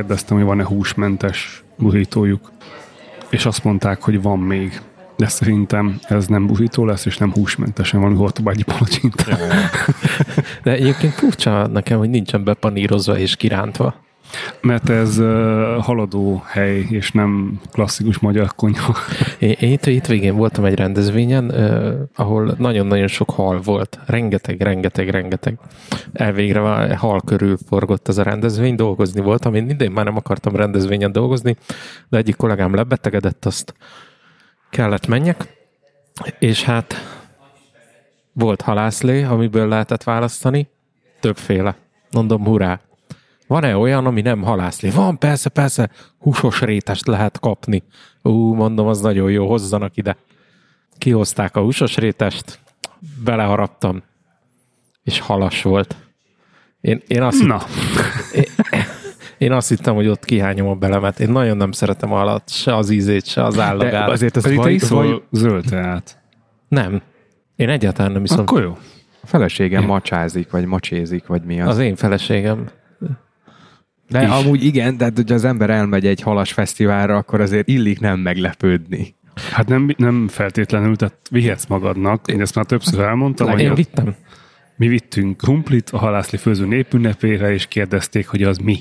megkérdeztem, hogy van-e húsmentes burítójuk. És azt mondták, hogy van még. De szerintem ez nem buhító lesz, és nem húsmentesen van hortobágyi palacsinta. De egyébként furcsa nekem, hogy nincsen bepanírozva és kirántva. Mert ez uh, haladó hely, és nem klasszikus magyar konyha. Én, itt, itt végén voltam egy rendezvényen, uh, ahol nagyon-nagyon sok hal volt. Rengeteg, rengeteg, rengeteg. Elvégre hal körül forgott ez a rendezvény, dolgozni voltam. Én idén már nem akartam rendezvényen dolgozni, de egyik kollégám lebetegedett, azt kellett menjek, és hát volt halászlé, amiből lehetett választani, többféle. Mondom, hurrá! Van-e olyan, ami nem halászlé? Van, persze, persze, húsos rétest lehet kapni. Ú, mondom, az nagyon jó, hozzanak ide. Kihozták a húsos rétest, beleharaptam, és halas volt. Én, én azt Na, én, én azt hittem, hogy ott kihányom a belemet. Én nagyon nem szeretem a halat, se az ízét, se az De állagát. azért az pedig te vaj, iszol vaj, zöld teát. Nem. Én egyáltalán nem iszom. Akkor jó. a feleségem macsázik, vagy macsézik, vagy mi az. Az én feleségem. De is. amúgy igen, de hát, hogyha az ember elmegy egy halas fesztiválra, akkor azért illik nem meglepődni. Hát nem, nem feltétlenül, tehát vihetsz magadnak. Én ezt már többször elmondtam, hogy Én vittem. mi vittünk krumplit a halászli főző népünnepére, és kérdezték, hogy az mi.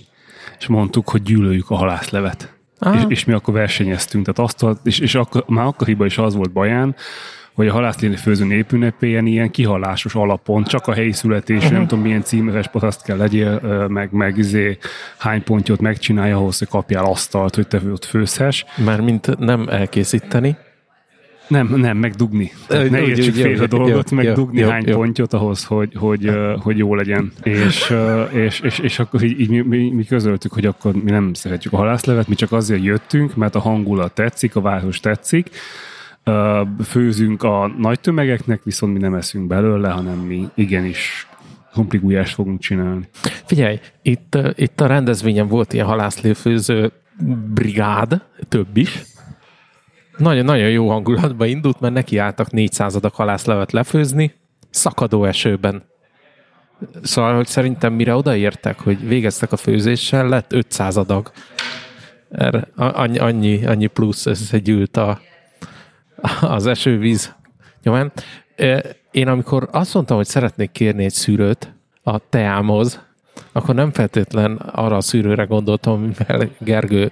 És mondtuk, hogy gyűlöljük a halászlevet. Ah. És, és, mi akkor versenyeztünk. Tehát azt, és, és akkor, már akkor hiba is az volt baján, hogy a halászli főző népünnepélyen ilyen kihalásos alapon, csak a helyi születésű, Mhm. nem tudom milyen címeres paraszt kell legyél, ö, meg, meg izé, hány pontot megcsinálja ahhoz, hogy kapjál asztalt, hogy te ott főzhess. Már mint nem elkészíteni. Nem, nem, megdugni. Úgy, ne úgy, értsük úgy, félre dolgot, jó, megdugni jó, hány jó. pontot ahhoz, hogy, hogy, ö, hogy jó legyen. És, ö, és, és, és akkor így, így mi, mi, mi, közöltük, hogy akkor mi nem szeretjük a halászlevet, mi csak azért jöttünk, mert a hangulat tetszik, a város tetszik, Ö, főzünk a nagy tömegeknek, viszont mi nem eszünk belőle, hanem mi igenis kompligújást fogunk csinálni. Figyelj, itt, itt a rendezvényen volt ilyen halászléfőző brigád, több is. Nagyon, nagyon jó hangulatba indult, mert nekiálltak 400 adag halászlevet lefőzni, szakadó esőben. Szóval, hogy szerintem mire odaértek, hogy végeztek a főzéssel, lett 500 adag. Erre annyi, annyi, annyi plusz összegyűlt a, az esővíz nyomán. Én amikor azt mondtam, hogy szeretnék kérni egy szűrőt a teámhoz, akkor nem feltétlen arra a szűrőre gondoltam, mivel Gergő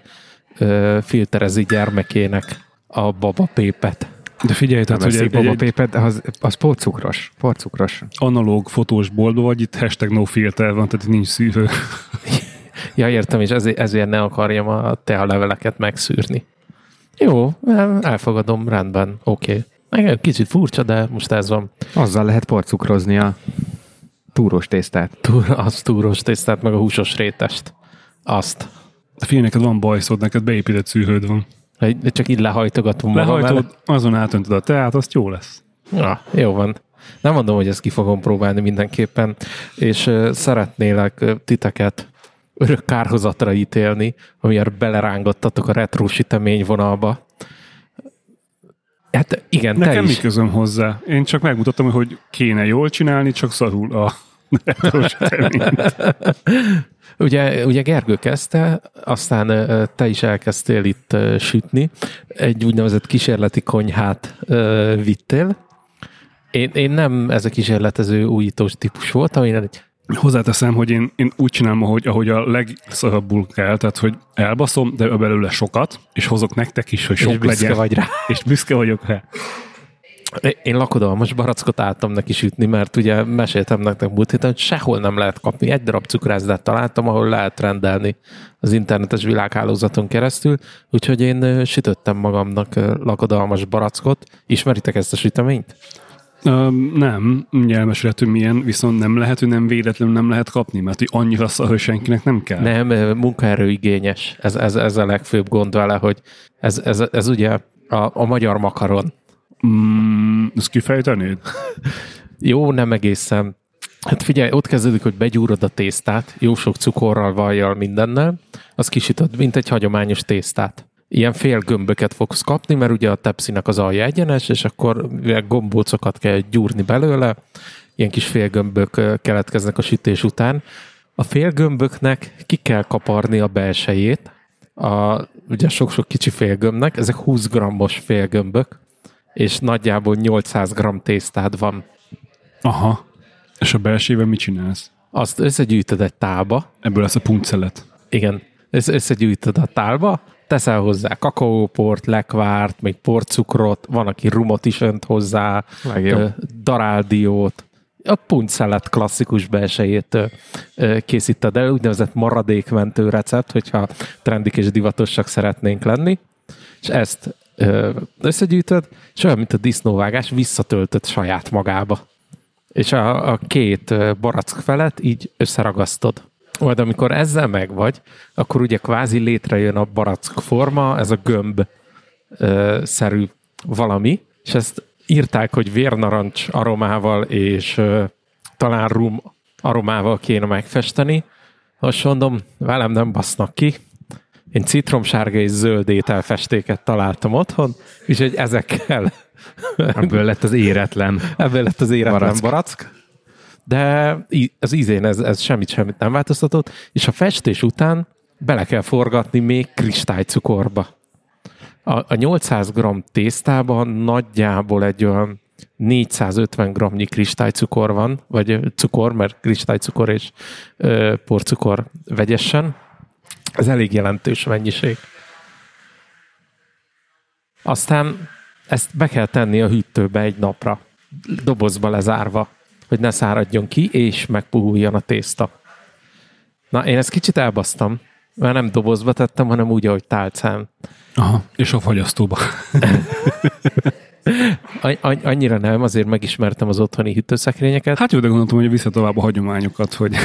ö, filterezi gyermekének a babapépet. De figyelj, tehát, hogy egy, babapépet, de az, az porcukros. Porcukros. analóg fotós boltban vagy, itt hashtag no filter van, tehát nincs szűrő. Ja, értem, és ezért, ezért ne akarjam a tealeveleket megszűrni. Jó, el- elfogadom, rendben, oké. Okay. Kicsit furcsa, de most ez van. Azzal lehet porcukrozni a túrós tésztát. Túr, az túros tésztát, meg a húsos rétest. Azt. A figyelj, neked van bajszod, neked beépített szűrőd van. Hogy Csak így lehajtogatom. Lehajtod, azon átöntöd a teát, azt jó lesz. Ja, jó van. Nem mondom, hogy ezt ki fogom próbálni mindenképpen, és szeretnélek titeket örök kárhozatra ítélni, amiért belerángottatok a retro sütemény vonalba. Hát igen, te Nekem mi is. közöm hozzá? Én csak megmutattam, hogy kéne jól csinálni, csak szarul a retrosteményt. Ugye, ugye Gergő kezdte, aztán te is elkezdtél itt sütni, egy úgynevezett kísérleti konyhát vittél. Én, én nem ez a kísérletező újítós típus voltam, én egy Hozzáteszem, hogy én, én úgy csinálom, ahogy, ahogy a legszarabbul kell, tehát hogy elbaszom, de belőle sokat, és hozok nektek is, hogy és sok büszke legyen. vagy rá. És büszke vagyok rá. Én lakodalmas barackot álltam neki sütni, mert ugye meséltem nektek múlt héten, hogy sehol nem lehet kapni. Egy darab cukrászdát találtam, ahol lehet rendelni az internetes világhálózaton keresztül, úgyhogy én sütöttem magamnak lakodalmas barackot. Ismeritek ezt a süteményt? Um, nem, ugye elmesélhető milyen, viszont nem lehet, hogy nem véletlenül nem lehet kapni, mert hogy annyira szar, hogy senkinek nem kell. Nem, munkaerőigényes. Ez, ez, ez a legfőbb gond vele, hogy ez, ez, ez ugye a, a magyar makaron. Mm, ezt kifejtenéd? Jó, nem egészen. Hát figyelj, ott kezdődik, hogy begyúrod a tésztát, jó sok cukorral, vajjal, mindennel, az kisütöd, mint egy hagyományos tésztát. Ilyen fél gömböket fogsz kapni, mert ugye a tepsinek az alja egyenes, és akkor gombócokat kell gyúrni belőle, ilyen kis félgömbök keletkeznek a sütés után, A félgömböknek ki kell kaparni a belsejét, a, ugye sok-sok kicsi félgömbnek, ezek 20 grammos félgömbök, és nagyjából 800 gram tésztád van. Aha. És a belsével mit csinálsz? Azt összegyűjtöd egy tálba, Ebből lesz a puncelet. igen, össze- összegyűjtöd a tálba, teszel hozzá kakaóport, lekvárt, még porcukrot, van, aki rumot is önt hozzá, Legjobb. daráldiót, a puncszelet klasszikus belsejét készíted el, úgynevezett maradékmentő recept, hogyha trendik és divatosak szeretnénk lenni, és ezt összegyűjtöd, és olyan, mint a disznóvágás, visszatöltöd saját magába. És a, a két barack felet így összeragasztod. Majd amikor ezzel megvagy, akkor ugye kvázi létrejön a barack forma, ez a gömb ö, szerű valami, és ezt írták, hogy vérnarancs aromával és ö, talán rum aromával kéne megfesteni. Most mondom, velem nem basznak ki. Én citromsárga és zöld ételfestéket találtam otthon, úgyhogy ezekkel Ebből lett az éretlen. ebből lett az éretlen Barack. barack. De az ízén ez, ez semmit, semmit nem változtatott, és a festés után bele kell forgatni még kristálycukorba. A, a 800 g tésztában nagyjából egy olyan 450 g-nyi kristálycukor van, vagy cukor, mert kristálycukor és ö, porcukor vegyesen. Ez elég jelentős mennyiség. Aztán ezt be kell tenni a hűtőbe egy napra, dobozba lezárva, hogy ne száradjon ki, és megpuhuljon a tészta. Na, én ezt kicsit elbasztam, mert nem dobozba tettem, hanem úgy, ahogy tálcán. Aha. És a fagyasztóba. Annyira nem, azért megismertem az otthoni hűtőszekrényeket, Hát jó, de gondoltam, hogy vissza tovább a hagyományokat, hogy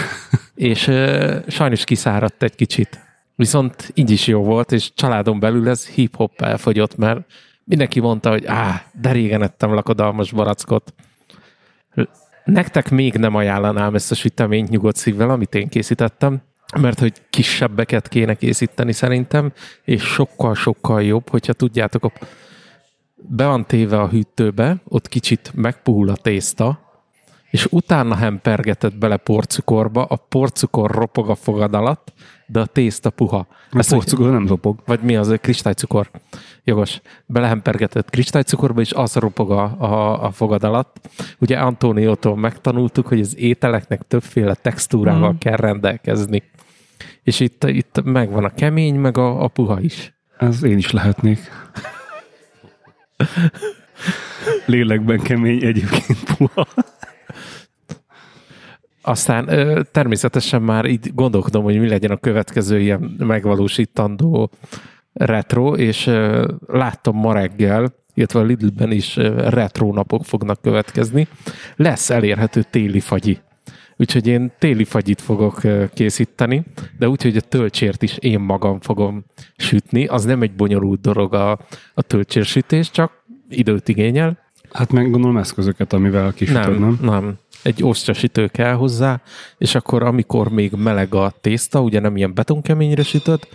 és ö, sajnos kiszáradt egy kicsit. Viszont így is jó volt, és családon belül ez hip-hop elfogyott, mert mindenki mondta, hogy á, de régen ettem lakodalmas barackot. Nektek még nem ajánlanám ezt a süteményt nyugodt szívvel, amit én készítettem, mert hogy kisebbeket kéne készíteni szerintem, és sokkal-sokkal jobb, hogyha tudjátok, be van téve a hűtőbe, ott kicsit megpuhul a tészta, és utána hempergetett bele porcukorba, a porcukor ropog a fogad alatt, de a tészta puha. a Ezt, hogy- porcukor nem zopog. vagy mi az, kristálycukor. Jogos. Belehempergetett kristálycukorba, és az ropog a, a, a fogad alatt. Ugye Antóniótól megtanultuk, hogy az ételeknek többféle textúrával mm. kell rendelkezni. És itt, itt megvan a kemény, meg a, a puha is. Ez én is lehetnék. Lélekben kemény, egyébként puha. Aztán természetesen már így gondolkodom, hogy mi legyen a következő ilyen megvalósítandó retro, és láttam ma reggel, illetve a Lidlben is retro napok fognak következni. Lesz elérhető téli fagyi. Úgyhogy én téli fagyit fogok készíteni, de úgy, hogy a töltsért is én magam fogom sütni. Az nem egy bonyolult dolog a, a töltsérsütés, csak időt igényel. Hát meg gondolom eszközöket, amivel kisütöd, Nem, nem? nem. Egy osztrasütő kell hozzá, és akkor amikor még meleg a tészta, ugye nem ilyen betonkeményre sütöd,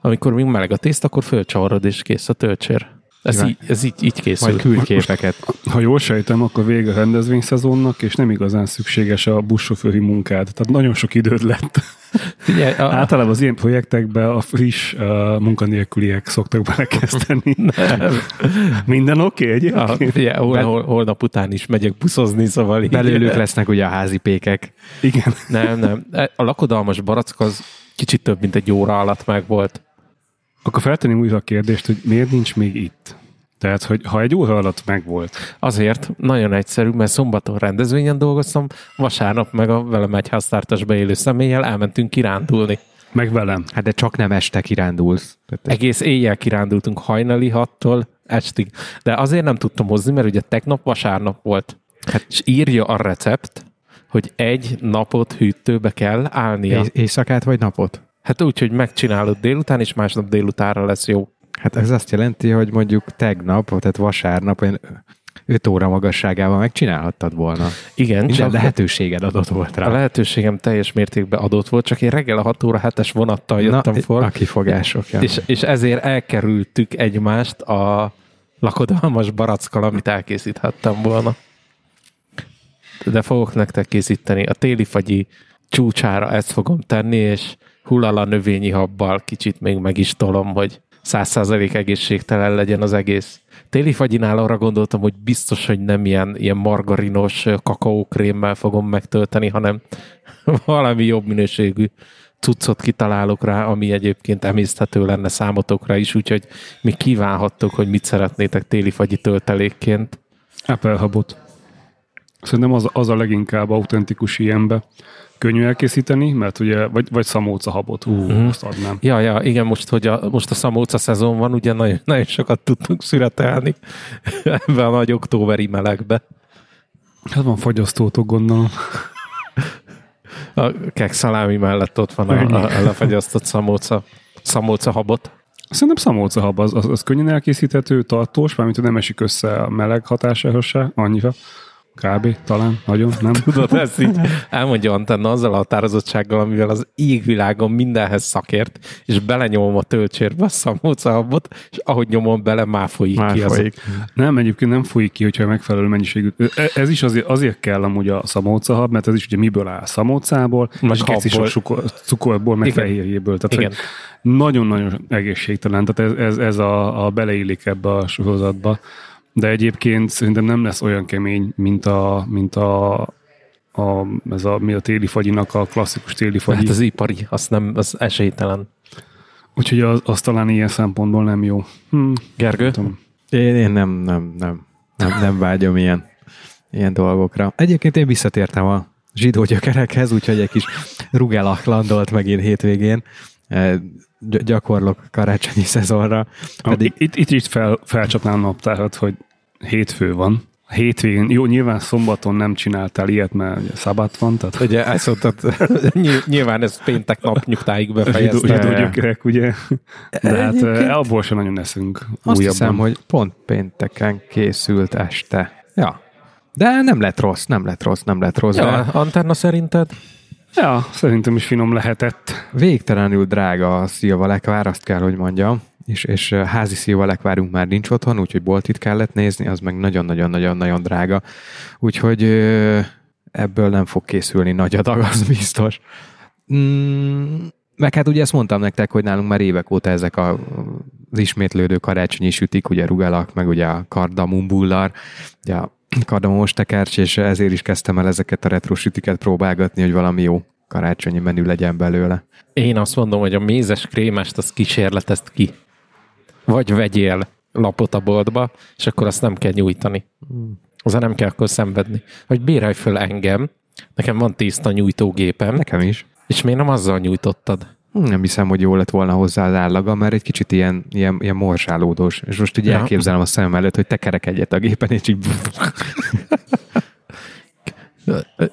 amikor még meleg a tészta, akkor fölcsavarod, és kész a töltsér. Ez, így, ez így, így készül. Majd küld képeket. Ha jól sejtem, akkor vége a rendezvényszezonnak, és nem igazán szükséges a buszsofőri munkád. Tehát nagyon sok időd lett. Figyelj, a, Általában az ilyen projektekben a friss uh, munkanélküliek szoktak belekezdeni. Minden oké okay, a, egyébként? figyelj, hol, hol, holnap után is megyek buszozni, szóval így- Belőlük lesznek ugye a házi pékek. Igen. Nem, nem. A lakodalmas barack az kicsit több, mint egy óra alatt meg volt. Akkor feltenném újra a kérdést, hogy miért nincs még itt? Tehát, hogy ha egy óra alatt megvolt, Azért nagyon egyszerű, mert szombaton rendezvényen dolgoztam, vasárnap meg a velem egy háztartásba élő személlyel elmentünk kirándulni. meg velem. Hát de csak nem este kirándulsz. Tehát Egész éjjel kirándultunk hajnali hattól estig. De azért nem tudtam hozni, mert ugye tegnap vasárnap volt. Hát, és írja a recept, hogy egy napot hűtőbe kell állnia. éj- éjszakát vagy napot? Hát úgy, hogy megcsinálod délután, és másnap délutánra lesz jó. Hát ez azt jelenti, hogy mondjuk tegnap, tehát vasárnap olyan 5 óra magasságában megcsinálhattad volna. Igen, Minden csak lehetőséged adott volt rá. a lehetőségem teljes mértékben adott volt, csak én reggel a 6 óra 7-es vonattal jöttem Na, fel, a kifogások. Ja. és, és ezért elkerültük egymást a lakodalmas barackkal, amit elkészíthettem volna. De fogok nektek készíteni a téli fagyi csúcsára ezt fogom tenni, és hullala növényi habbal kicsit még meg is tolom, hogy száz százalék egészségtelen legyen az egész. Téli fagyinál arra gondoltam, hogy biztos, hogy nem ilyen, ilyen margarinos kakaókrémmel fogom megtölteni, hanem valami jobb minőségű cuccot kitalálok rá, ami egyébként emészthető lenne számotokra is, úgyhogy mi kívánhattok, hogy mit szeretnétek téli fagyi töltelékként. Apple habot. Szerintem az, az a leginkább autentikus ilyenbe. Könnyű elkészíteni, mert ugye, vagy, vagy szamóca habot, ú, uh, azt adnám. Ja, ja, igen, most, hogy a, most a szamóca szezon van, ugye nagyon, nagyon sokat tudtunk szüretelni ebbe a nagy októberi melegbe. Hát van fagyasztótok, gondolom. A kek szalámi mellett ott van a, a, a lefagyasztott szamóca, szamóca habot. Szerintem szamóca hab az, az, az könnyen elkészíthető, tartós, mármint nem esik össze a meleg hatásához se, annyira. Kb. talán, nagyon, nem? Tudod, ezt így elmondja Antenna azzal a határozottsággal, amivel az égvilágon mindenhez szakért, és belenyomom a töltsérbe a szamócahabot, és ahogy nyomom bele, már folyik Már ki. folyik. Az, Nem, egyébként nem folyik ki, hogyha megfelelő mennyiségű. E- Ez is azért, azért kell amúgy a szamócahab, mert ez is ugye miből áll? Szamócából, Meg és cukorból, meg Igen. fehérjéből. Tehát, Igen. nagyon-nagyon egészségtelen. Tehát ez, ez, ez a, a beleillik ebbe a sorozatba. De egyébként szerintem nem lesz olyan kemény, mint a, mint a, a, ez a, mi a téli fagyinak a klasszikus téli fagyi. hát az ipari, az nem, az esélytelen. Úgyhogy az, az talán ilyen szempontból nem jó. Hm, Gergő? tudom. Én, én nem, nem, nem, nem, nem vágyom ilyen, ilyen dolgokra. Egyébként én visszatértem a zsidó gyökerekhez, úgyhogy egy kis rugelak landolt megint hétvégén. Gy- gyakorlok karácsonyi szezonra. Pedig... Itt, itt, itt fel, felcsapnám a naptárat, hogy hétfő van. Hétvégén, jó, nyilván szombaton nem csináltál ilyet, mert ugye szabad van, tehát Ugye ezt mondtad, ny- nyilván ez péntek nap nyugtáig befejezte. zsidó gyökerek, ugye? De hát Egyébként- eh, abból sem nagyon eszünk Azt újabban. hiszem, hogy pont pénteken készült este. Ja. De nem lett rossz, nem lett rossz, nem lett rossz. Ja, De Antenna szerinted? Ja, szerintem is finom lehetett. végtelenül drága a szilvalekvár, azt kell, hogy mondjam. És, és házi szilvalekvárunk már nincs otthon, úgyhogy boltit kellett nézni, az meg nagyon-nagyon-nagyon-nagyon drága. Úgyhogy ebből nem fog készülni nagy adag, az biztos. Mm, meg hát ugye ezt mondtam nektek, hogy nálunk már évek óta ezek a, az ismétlődő karácsonyi sütik, ugye rugalak, meg ugye a kardamumbullar, ugye a kardamomos tekercs, és ezért is kezdtem el ezeket a retro sütiket próbálgatni, hogy valami jó karácsonyi menü legyen belőle. Én azt mondom, hogy a mézes krémest azt kísérletezd ki. Vagy vegyél lapot a boltba, és akkor azt nem kell nyújtani. Azzal nem kell akkor szenvedni. Vagy bérelj föl engem, nekem van tészta nyújtógépem, Nekem is. és miért nem azzal nyújtottad? Hm, Nem hiszem, hogy jó lett volna hozzá az állaga, mert egy kicsit ilyen, ilyen, ilyen morzsálódós. És most ugye Ja. elképzelem a szemem előtt, hogy tekerek egyet a gépen, és így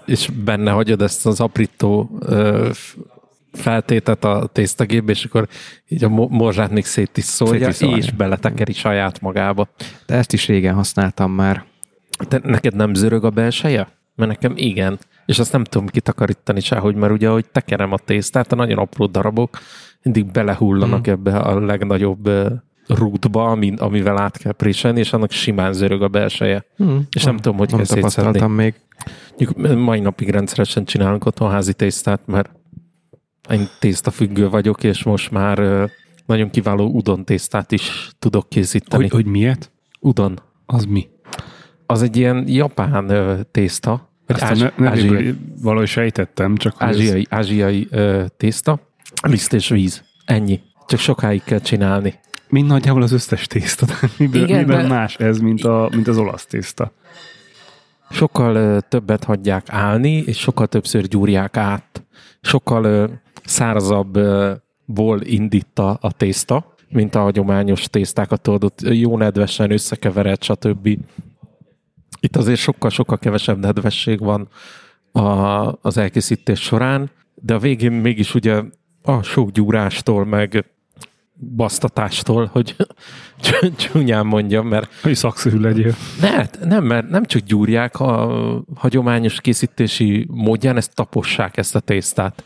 És benne hagyod ezt az aprító feltétet a tésztagépbe, és akkor így a mo- morzsát még szétiszolja, Szétiszolja. és beletekeri saját magába. De ezt is régen használtam már. Te, neked nem zörög a belseje? Mert nekem igen. És azt nem tudom kitakarítani sehogy, mert ugye, ahogy tekerem a tésztát, a nagyon apró darabok mindig belehullanak Hmm. ebbe a legnagyobb rútba, ami, amivel át kell préselni, és annak simán zörög a belseje. Hmm. És nem tudom, hogy nem kell szétszedni. még. Mai napig rendszeresen csinálunk otthon házi tésztát, mert én tésztafüggő vagyok, és most már nagyon kiváló udon tésztát is tudok készíteni. Hogy, hogy miért? Udon. Az mi? Az egy ilyen japán tészta, vagy Ezt a ne, ázsiai, nevéből valahogy sejtettem, csak hogy ez- ázsiai, ázsiai ö, tészta, liszt és víz. Ennyi. Csak sokáig kell csinálni. Mind nagyjából az összes tészta. Miből, Igen, miben de- más ez, mint, a, mint az olasz tészta? Sokkal ö, többet hagyják állni, és sokkal többször gyúrják át. Sokkal ö, szárazabb ö, ból indít a, a tészta, mint a hagyományos tésztákat tudod, jó nedvesen összekevered, stb. Itt azért sokkal-sokkal kevesebb nedvesség van a, az elkészítés során, de a végén mégis ugye a sok gyúrástól, meg basztatástól, hogy csúnyán mondjam, mert Hogy szakszerű legyél. ne, nem, mert nem csak gyúrják a hagyományos készítési módján, ezt tapossák ezt a tésztát.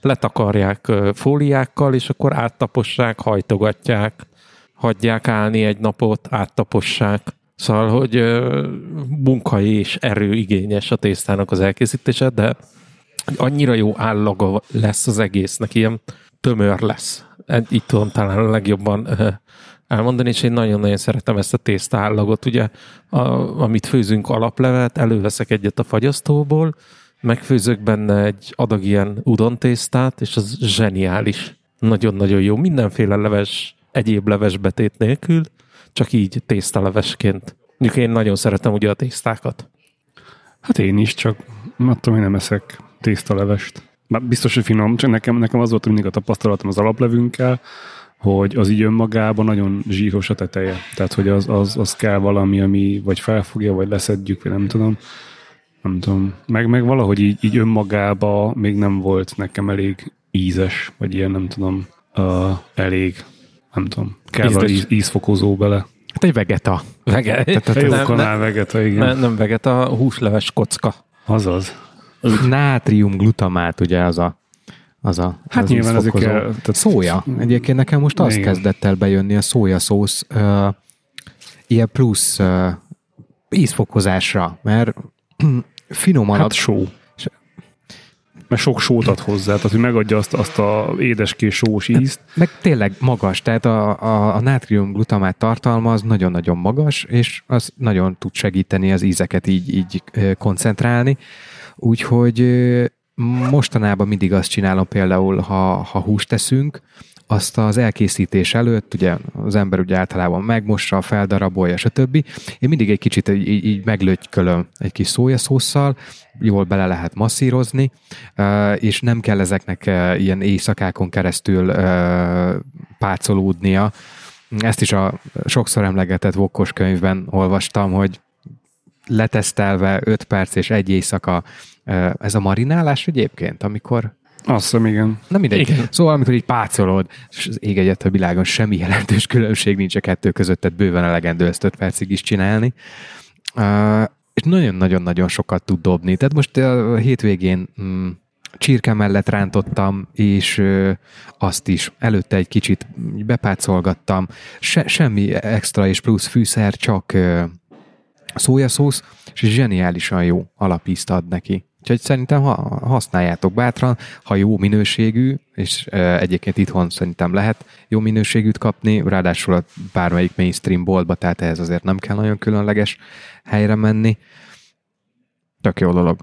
Letakarják fóliákkal, és akkor áttapossák, hajtogatják, hagyják állni egy napot, áttapossák. Szóval, hogy ö, munkai és erő igényes a tésztának az elkészítése, de annyira jó állaga lesz az egésznek, ilyen tömör lesz. Itt tudom talán a legjobban elmondani, és én nagyon-nagyon szeretem ezt a tészta állagot. Ugye, a, amit főzünk alaplevet, előveszek egyet a fagyasztóból, megfőzök benne egy adag ilyen udon tésztát, és az zseniális. Nagyon-nagyon jó. Mindenféle leves, egyéb levesbetét nélkül, csak így tésztalevesként. Mondjuk én nagyon szeretem ugye a tésztákat. Hát én is, csak attól én nem eszek tésztalevest. Már biztos, hogy finom, csak nekem, nekem az volt mindig a tapasztalatom az alaplevünkkel, hogy az így önmagában nagyon zsíros a teteje. Tehát, hogy az, az, az kell valami, ami vagy felfogja, vagy leszedjük, vagy nem tudom. Nem tudom. Meg, meg valahogy így, így önmagában még nem volt nekem elég ízes, vagy ilyen, nem tudom, uh, elég, nem tudom, kell Ízdes. íz, ízfokozó bele. Hát egy vegeta. Vege. Tehát, tehát jó kanál vegeta, igen. Nem, nem vegeta, húsleves kocka. Azaz. Nátrium glutamát, ugye az a az a Hát az nyilván ezek tehát Szója. Egyébként nekem most az Igen. kezdett el bejönni a szójaszósz uh, ilyen plusz uh, ízfokozásra, mert finom alatt Hát só. Mert sok sót ad hozzá, tehát hogy megadja azt, azt a édeskés sós ízt. Meg tényleg magas, tehát a, a, a nátrium glutamát tartalma az nagyon-nagyon magas, és az nagyon tud segíteni az ízeket így, így koncentrálni. Úgyhogy mostanában mindig azt csinálom például, ha, ha húst teszünk, azt az elkészítés előtt, ugye az ember ugye általában megmossa, feldarabolja, stb. Én mindig egy kicsit így, így- meglötykölöm egy kis szójaszósszal, jól bele lehet masszírozni, és nem kell ezeknek ilyen éjszakákon keresztül pácolódnia. Ezt is a sokszor emlegetett Vokkos könyvben olvastam, hogy letesztelve 5 perc és egy éjszaka ez a marinálás egyébként, amikor Azt hiszem, igen. nem mindegy. Igen. Szóval, amikor így pácolod, és az ég egyet a világon semmi jelentős különbség nincs a kettő között, tehát bőven elegendő ezt 5 percig is csinálni. Uh, és nagyon-nagyon-nagyon sokat tud dobni. Tehát most a hétvégén mm, csirke mellett rántottam, és ö, azt is előtte egy kicsit bepácolgattam. Se, semmi extra és plusz fűszer, csak ö, szójaszósz, és zseniálisan jó alapízt ad neki. Úgyhogy szerintem ha, használjátok bátran, ha jó minőségű, és egyébként itthon szerintem lehet jó minőségűt kapni, ráadásul a bármelyik mainstream boltba, tehát ehhez azért nem kell nagyon különleges helyre menni. Tök jó dolog.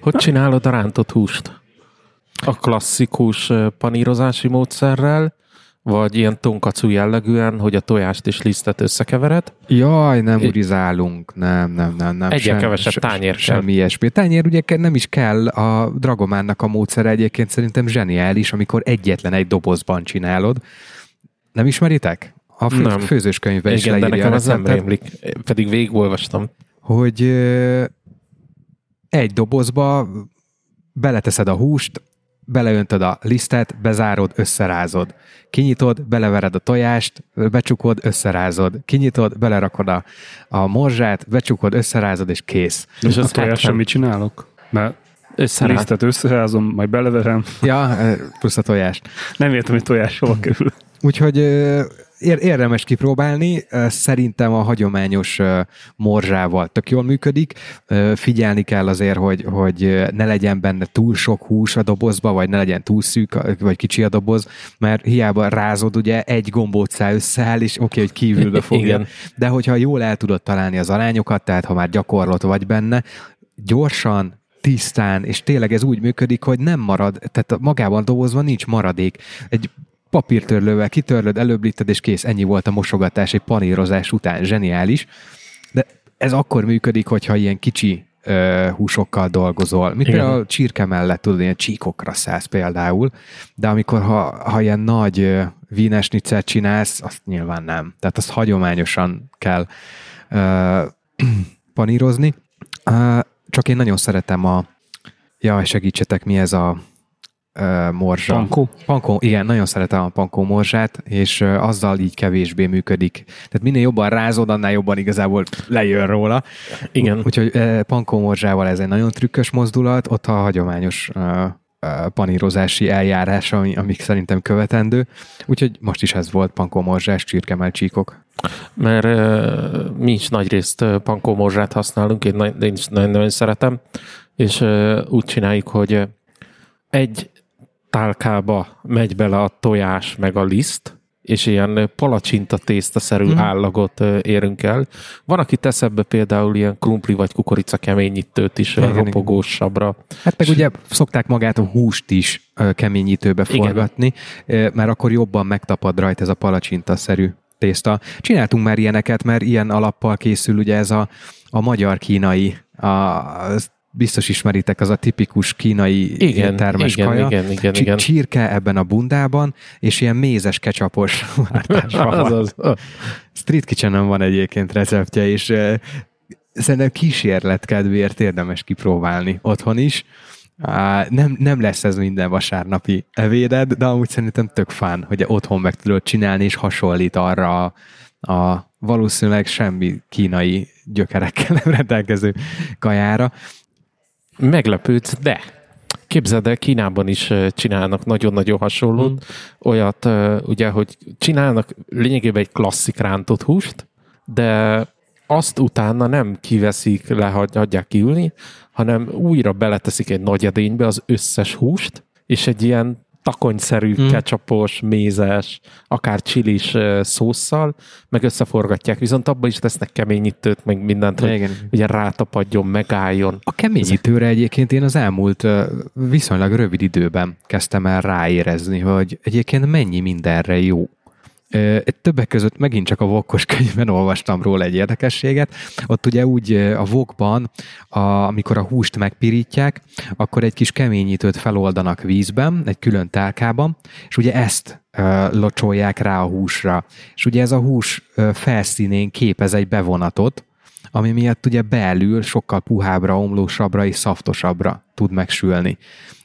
Hogy csinálod a rántott húst? A klasszikus panírozási módszerrel, vagy ilyen tonkacú jellegűen, hogy a tojást és lisztet összekevered? Jaj, nem urizálunk, nem, nem, nem. nem Egyen kevesebb tányér kell. Semmi ilyesmi. Tányér ugye nem is kell, a Dragománnak a módszere egyébként szerintem zseniális, amikor egyetlen egy dobozban csinálod. Nem ismeritek? A fő, Nem. főzőskönyvben is Igen, de leírja nekem az nem rémlik. Pedig végigolvastam. hogy egy dobozba beleteszed a húst, beleöntöd a lisztet, bezárod, összerázod. Kinyitod, belevered a tojást, becsukod, összerázod. Kinyitod, belerakod a, a morzsát, becsukod, összerázod, és kész. És az a tojás 70. semmit csinálok? Mert Összeráz. lisztet összerázom, majd beleverem. Ja, plusz a tojást. Nem értem, hogy tojás hova kerül. Úgyhogy ér- érdemes kipróbálni, szerintem a hagyományos morzsával tök jól működik. Figyelni kell azért, hogy, hogy ne legyen benne túl sok hús a dobozba, vagy ne legyen túl szűk, vagy kicsi a doboz, mert hiába rázod, ugye egy gombóccal összeáll, és oké, okay, hogy kívülbe fogja. Igen. De hogyha jól el tudod találni az arányokat, tehát ha már gyakorlott vagy benne, gyorsan, tisztán, és tényleg ez úgy működik, hogy nem marad, tehát magában a dobozban nincs maradék. Egy papírtörlővel kitörlöd, előblíted, és kész, ennyi volt a mosogatás egy panírozás után, zseniális. De ez akkor működik, hogyha ilyen kicsi ö, húsokkal dolgozol. Mint Igen. például a csirke mellett tudod, ilyen csíkokra szállsz például, de amikor ha, ha ilyen nagy vínesnicet csinálsz, azt nyilván nem. Tehát azt hagyományosan kell ö, panírozni. Ö, csak én nagyon szeretem a Jaj, segítsetek, mi ez a morzsa? Pankó? Pankó, igen, nagyon szeretem a pankó morzsát, és ö, azzal így kevésbé működik. Tehát minél jobban rázod, annál jobban igazából lejön róla. Igen. Úgyhogy ö, pankó morzsával ez egy nagyon trükkös mozdulat, ott a hagyományos panírozási eljárás, ami, amik szerintem követendő. Úgyhogy most is ez volt pankó morzsás csirkemel csíkok. mert uh, mi is nagy részt uh, pankómorzsát használunk, én, nagy, én is nagyon-nagyon szeretem. és ö, úgy csináljuk, hogy egy tálkába megy bele a tojás meg a liszt, és ilyen palacsinta tésztaszerű Mhm. mm. állagot érünk el. Van, aki tesz ebbe például ilyen krumpli vagy kukorica keményítőt is, Igen, igen, ropogósabbra. Hát meg ugye szokták magát a húst is keményítőbe Igen. forgatni, ö, mert akkor jobban megtapad rajta ez a palacsintaszerű tészta. Csináltunk már ilyeneket, mert ilyen alappal készül ugye ez a, a magyar-kínai, a, biztos ismeritek, az a tipikus kínai Igen, termes igen, kaja. igen, igen, Csi- igen. Csirke ebben a bundában, és ilyen mézes kecsapos váltása van. Azaz. Street kitchen van egyébként receptje, és uh, szerintem kísérlet kedvéért érdemes kipróbálni otthon is. Nem, nem lesz ez minden vasárnapi evéded, de amúgy szerintem tök fán, hogy otthon meg tudod csinálni, és hasonlít arra a, a valószínűleg semmi kínai gyökerekkel nem rendelkező kajára. Meglepődsz, de képzeld el, Kínában is csinálnak nagyon-nagyon hasonlót. Mm. Olyat, ugye, hogy csinálnak lényegében egy klasszik rántott húst, de azt utána nem kiveszik, lehagyják kiülni, hanem újra beleteszik egy nagy edénybe az összes húst, és egy ilyen takonyszerű, Mm. ketchupos, mézes, akár csilis szósszal, meg összeforgatják, viszont abban is tesznek keményítőt, meg mindent, hogy Igen. ugye rátapadjon, megálljon. A keményítőre egyébként én az elmúlt viszonylag rövid időben kezdtem el ráérezni, hogy egyébként mennyi mindenre jó. Többek között megint csak a Vokkos könyvben olvastam róla egy érdekességet. Ott ugye úgy a Vokban, a, amikor a húst megpirítják, akkor egy kis keményítőt feloldanak vízben, egy külön tálkában, és ugye ezt locsolják rá a húsra. És ugye ez a hús felszínén képez egy bevonatot, ami miatt ugye belül sokkal puhábbra, omlósabbra és szaftosabbra tud megsülni.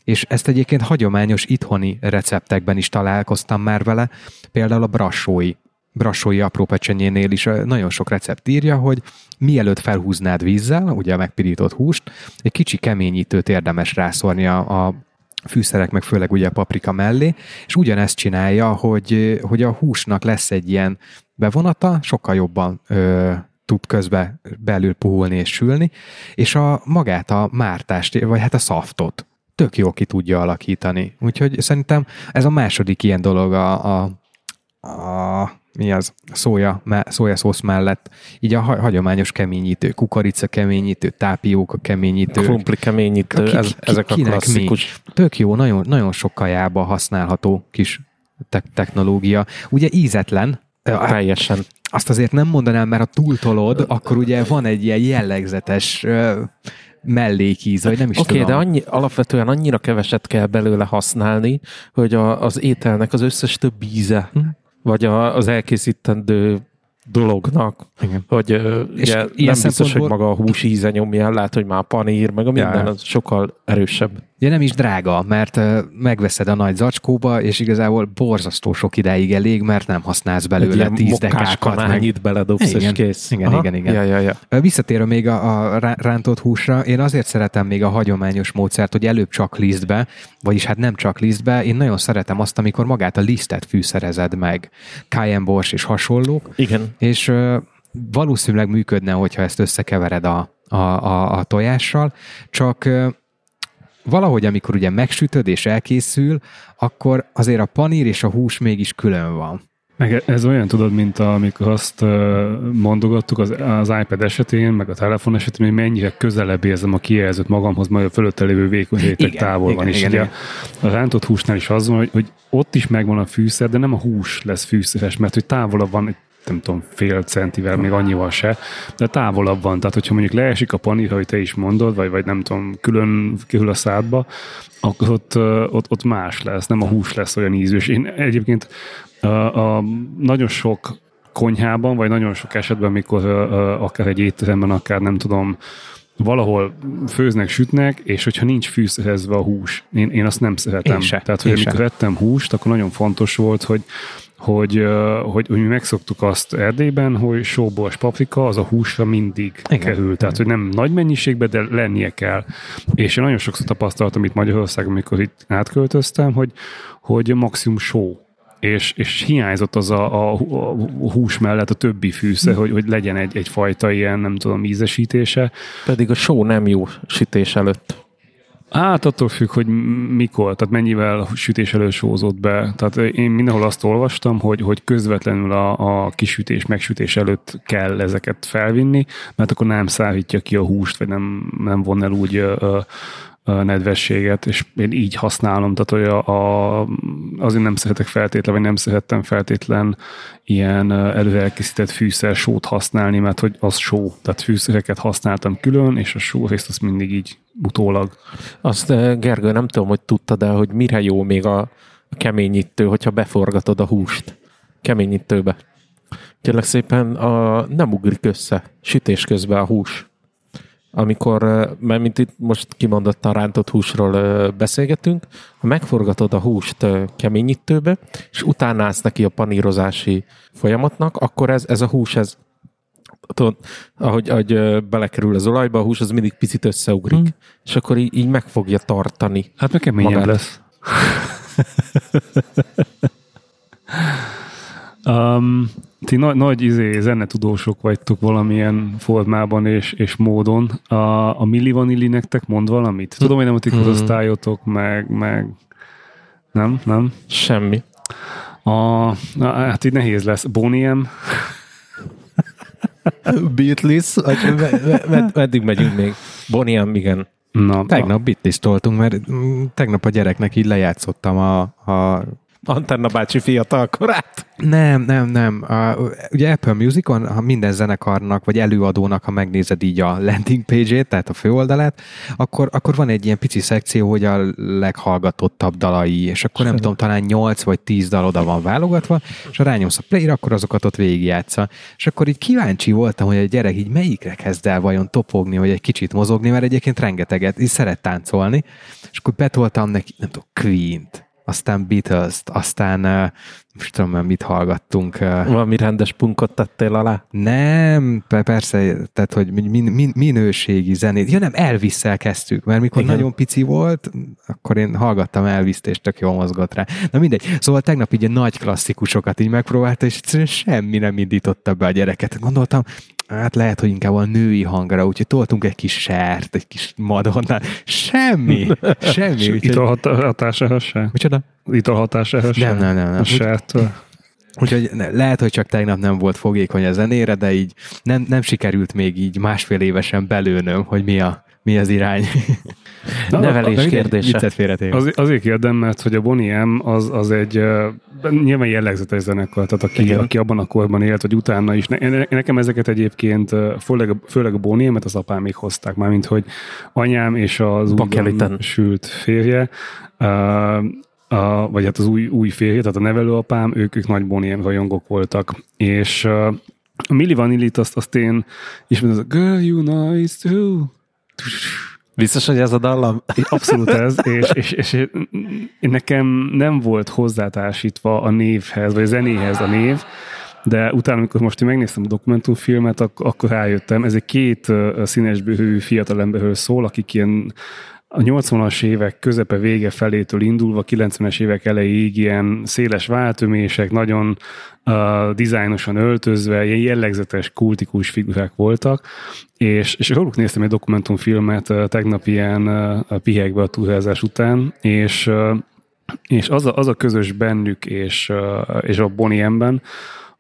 És ezt egyébként hagyományos itthoni receptekben is találkoztam már vele, például a brassói, brassói apró pecsenyénél is nagyon sok recept írja, hogy mielőtt felhúznád vízzel, ugye a megpirított húst, egy kicsi keményítőt érdemes rászórni a, a fűszerek, meg főleg ugye a paprika mellé, és ugyanezt csinálja, hogy, hogy a húsnak lesz egy ilyen bevonata, sokkal jobban ö, tud közbe belül puhulni és sülni, és a magát a mártást, vagy hát a szaftot tök jól ki tudja alakítani. Úgyhogy szerintem ez a második ilyen dolog a, a, a mi az, szója, szójaszósz mellett, így a ha- hagyományos keményítő, kukorica keményítő, tápióka keményítő, Krumpli keményítő, Ki- ez, ki- ezek a klasszikus. tök jó, nagyon, nagyon sok kajába használható kis te- technológia. Ugye ízetlen, Teljesen. Azt azért nem mondanám, mert ha túltolod, akkor ugye van egy ilyen jellegzetes mellékíz, vagy nem is okay, tudom. de annyi, alapvetően annyira keveset kell belőle használni, hogy a, az ételnek az összes több íze, Hm. vagy a, az elkészítendő dolognak, Igen. hogy És ugye, nem biztos, hogy maga a hús íze nyomja, lehet, hogy már a panír, meg a minden, Ja. az sokkal erősebb. Ugye nem is drága, mert megveszed a nagy zacskóba, és igazából borzasztó sok ideig elég, mert nem használsz Egy belőle ilyen tíz dekákat. Meg. beledobsz, Igen, és kész. igen, igen, igen. Ja, ja, ja. Visszatérve még a, a rá- rántott húsra, én azért szeretem még a hagyományos módszert, hogy előbb csak lisztbe, vagyis hát nem csak lisztbe, én nagyon szeretem azt, amikor magát a lisztet fűszerezed meg, cayenne bors és hasonlók, Igen. és valószínűleg működne, hogyha ezt összekevered a, a, a, a tojással, csak valahogy amikor ugye megsütöd és elkészül, akkor azért a panír és a hús mégis külön van. Meg ez olyan, tudod, mint amikor azt mondogattuk az, az iPad esetén, meg a telefon esetén, hogy mennyire közelebb érzem a kijelzőt magamhoz, majd a fölötte lévő vékony réteg Igen, távol igen, van. És igen, ugye igen. a rántott húsnál is az van, hogy, hogy ott is megvan a fűszer, de nem a hús lesz fűszeres, mert hogy távolabb van egy nem tudom, fél centivel, még annyival se, de távolabb van. Tehát, hogyha mondjuk leesik a panír, ahogy te is mondod, vagy, vagy nem tudom, külön kerül a szádba, akkor ott, ott, ott más lesz, nem a hús lesz olyan ízű. És én egyébként a, a, nagyon sok konyhában, vagy nagyon sok esetben, mikor akár egy étteremben, akár nem tudom, valahol főznek, sütnek, és hogyha nincs fűszerezve a hús, én, én azt nem szeretem. Én se, Tehát, hogy én amikor se. vettem húst, akkor nagyon fontos volt, hogy hogy, hogy, hogy mi megszoktuk azt Erdélyben, hogy sóbors paprika az a húsra mindig Igen. Kerül. Tehát, hogy nem nagy mennyiségben, de lennie kell. És én nagyon sokszor tapasztaltam itt Magyarországon, amikor itt átköltöztem, hogy, hogy maximum só és, és hiányzott az a, a, a hús mellett a többi fűszer, hogy, hogy legyen egy, egyfajta ilyen, nem tudom, ízesítése. Pedig a só nem jó sütés előtt. Hát attól függ, hogy mikor, tehát mennyivel sütés elősózott be. Tehát én mindenhol azt olvastam, hogy, hogy közvetlenül a, a kisütés, megsütés előtt kell ezeket felvinni, mert akkor nem szállítja ki a húst, vagy nem, nem von el úgy ö, nedvességet, és én így használom, tehát hogy a, a, azért nem szeretek feltétlen, vagy nem szerettem feltétlen ilyen előre elkészített fűszersót használni, mert hogy az só, tehát fűszereket használtam külön, és a só részt azt mindig így utólag. Azt Gergő, nem tudom, hogy tudtad el, hogy mire jó még a keményítő, hogyha beforgatod a húst keményítőbe. Kérlek szépen a, nem ugrik össze sütés közben a hús amikor, mert mint itt most kimondott a rántott húsról beszélgetünk, ha megforgatod a húst keményítőbe, és utána állsz neki a panírozási folyamatnak, akkor ez, ez a hús, ez tudod, ahogy, ahogy belekerül az olajba, a hús az mindig picit összeugrik, hmm. és akkor így, így meg fogja tartani. Hát meg keményebb lesz. um, ti nagy, nagy izé, zenetudósok vagytok valamilyen formában és, és módon. A, a Milli Vanilli nektek mond valamit? Tudom, hogy nem a ti hmm. osztályotok, meg, meg nem, nem? Semmi. A, na, hát így nehéz lesz. Boniem? Beatles? Meddig megyünk még? Boniem, igen. Na, tegnap Beatles-toltunk, mert mm, tegnap a gyereknek így lejátszottam a, a Antenna bácsi fiatal korát? Nem, nem, nem. Uh, ugye Apple Music-on ha minden zenekarnak, vagy előadónak, ha megnézed így a landing page-ét, tehát a főoldalát, akkor, akkor van egy ilyen pici szekció, hogy a leghallgatottabb dalai, és akkor nem tudom, talán 8 vagy 10 dal oda van válogatva, és ha rányomsz a play akkor azokat ott végigjátsza. És akkor így kíváncsi voltam, hogy a gyerek így melyikre kezd el vajon topogni, vagy egy kicsit mozogni, mert egyébként rengeteget, így szeret táncolni, és akkor betoltam neki, nem tudom, Queen-t aztán Beatles-t, aztán most tudom már mit hallgattunk. Valami rendes punkot tettél alá? Nem, persze, tehát hogy min, min, minőségi zenét. Ja nem, elvis kezdtük, mert mikor Igen. nagyon pici volt, akkor én hallgattam elvis és tök jól mozgott rá. Na mindegy, szóval tegnap így a nagy klasszikusokat így megpróbálta, és egyszerűen semmi nem indította be a gyereket. Gondoltam, hát lehet, hogy inkább a női hangra, úgyhogy toltunk egy kis sert, egy kis madonnál. Semmi, semmi. Úgyhogy... Ital hatásához se? Micsoda? Ital hatásához Nem, nem, nem. nem. A sertől. Úgyhogy lehet, hogy csak tegnap nem volt fogékony a zenére, de így nem, nem sikerült még így másfél évesen belőnöm, hogy mi, a, mi az irány. Na, Nevelés kérdése. Az, azért kérdem, mert hogy a Bonnie M az, az egy uh, nyilván jellegzetes zenekar, tehát aki, aki abban a korban élt, vagy utána is. Ne, nekem ezeket egyébként, főleg, főleg a Bonnie M-et az apám még hozták, mármint, hogy anyám és az újon sült férje, uh, a, vagy hát az új, új férje, tehát a nevelőapám, ők, ők nagy Bonnie M rajongók voltak. És uh, a Milli Vanillit azt, azt én ismerem, az a Girl You Know It's True Biztos, hogy ez a dallam? Abszolút ez, és, és, és nekem nem volt hozzátársítva a névhez, vagy a zenéhez a név, de utána, amikor most én megnéztem a dokumentumfilmet, akkor, akkor rájöttem, ez egy két színesbőhű fiatalemberről szól, akik ilyen a 80-as évek közepe vége felétől indulva, 90-es évek elejéig ilyen széles váltömések, nagyon uh, dizájnosan öltözve, ilyen jellegzetes, kultikus figurák voltak, és, és róluk néztem egy dokumentumfilmet uh, tegnap ilyen uh, pihegbe a túrázás után, és, uh, és az, a, az a közös bennük és, uh, és a Bonnie M-ben,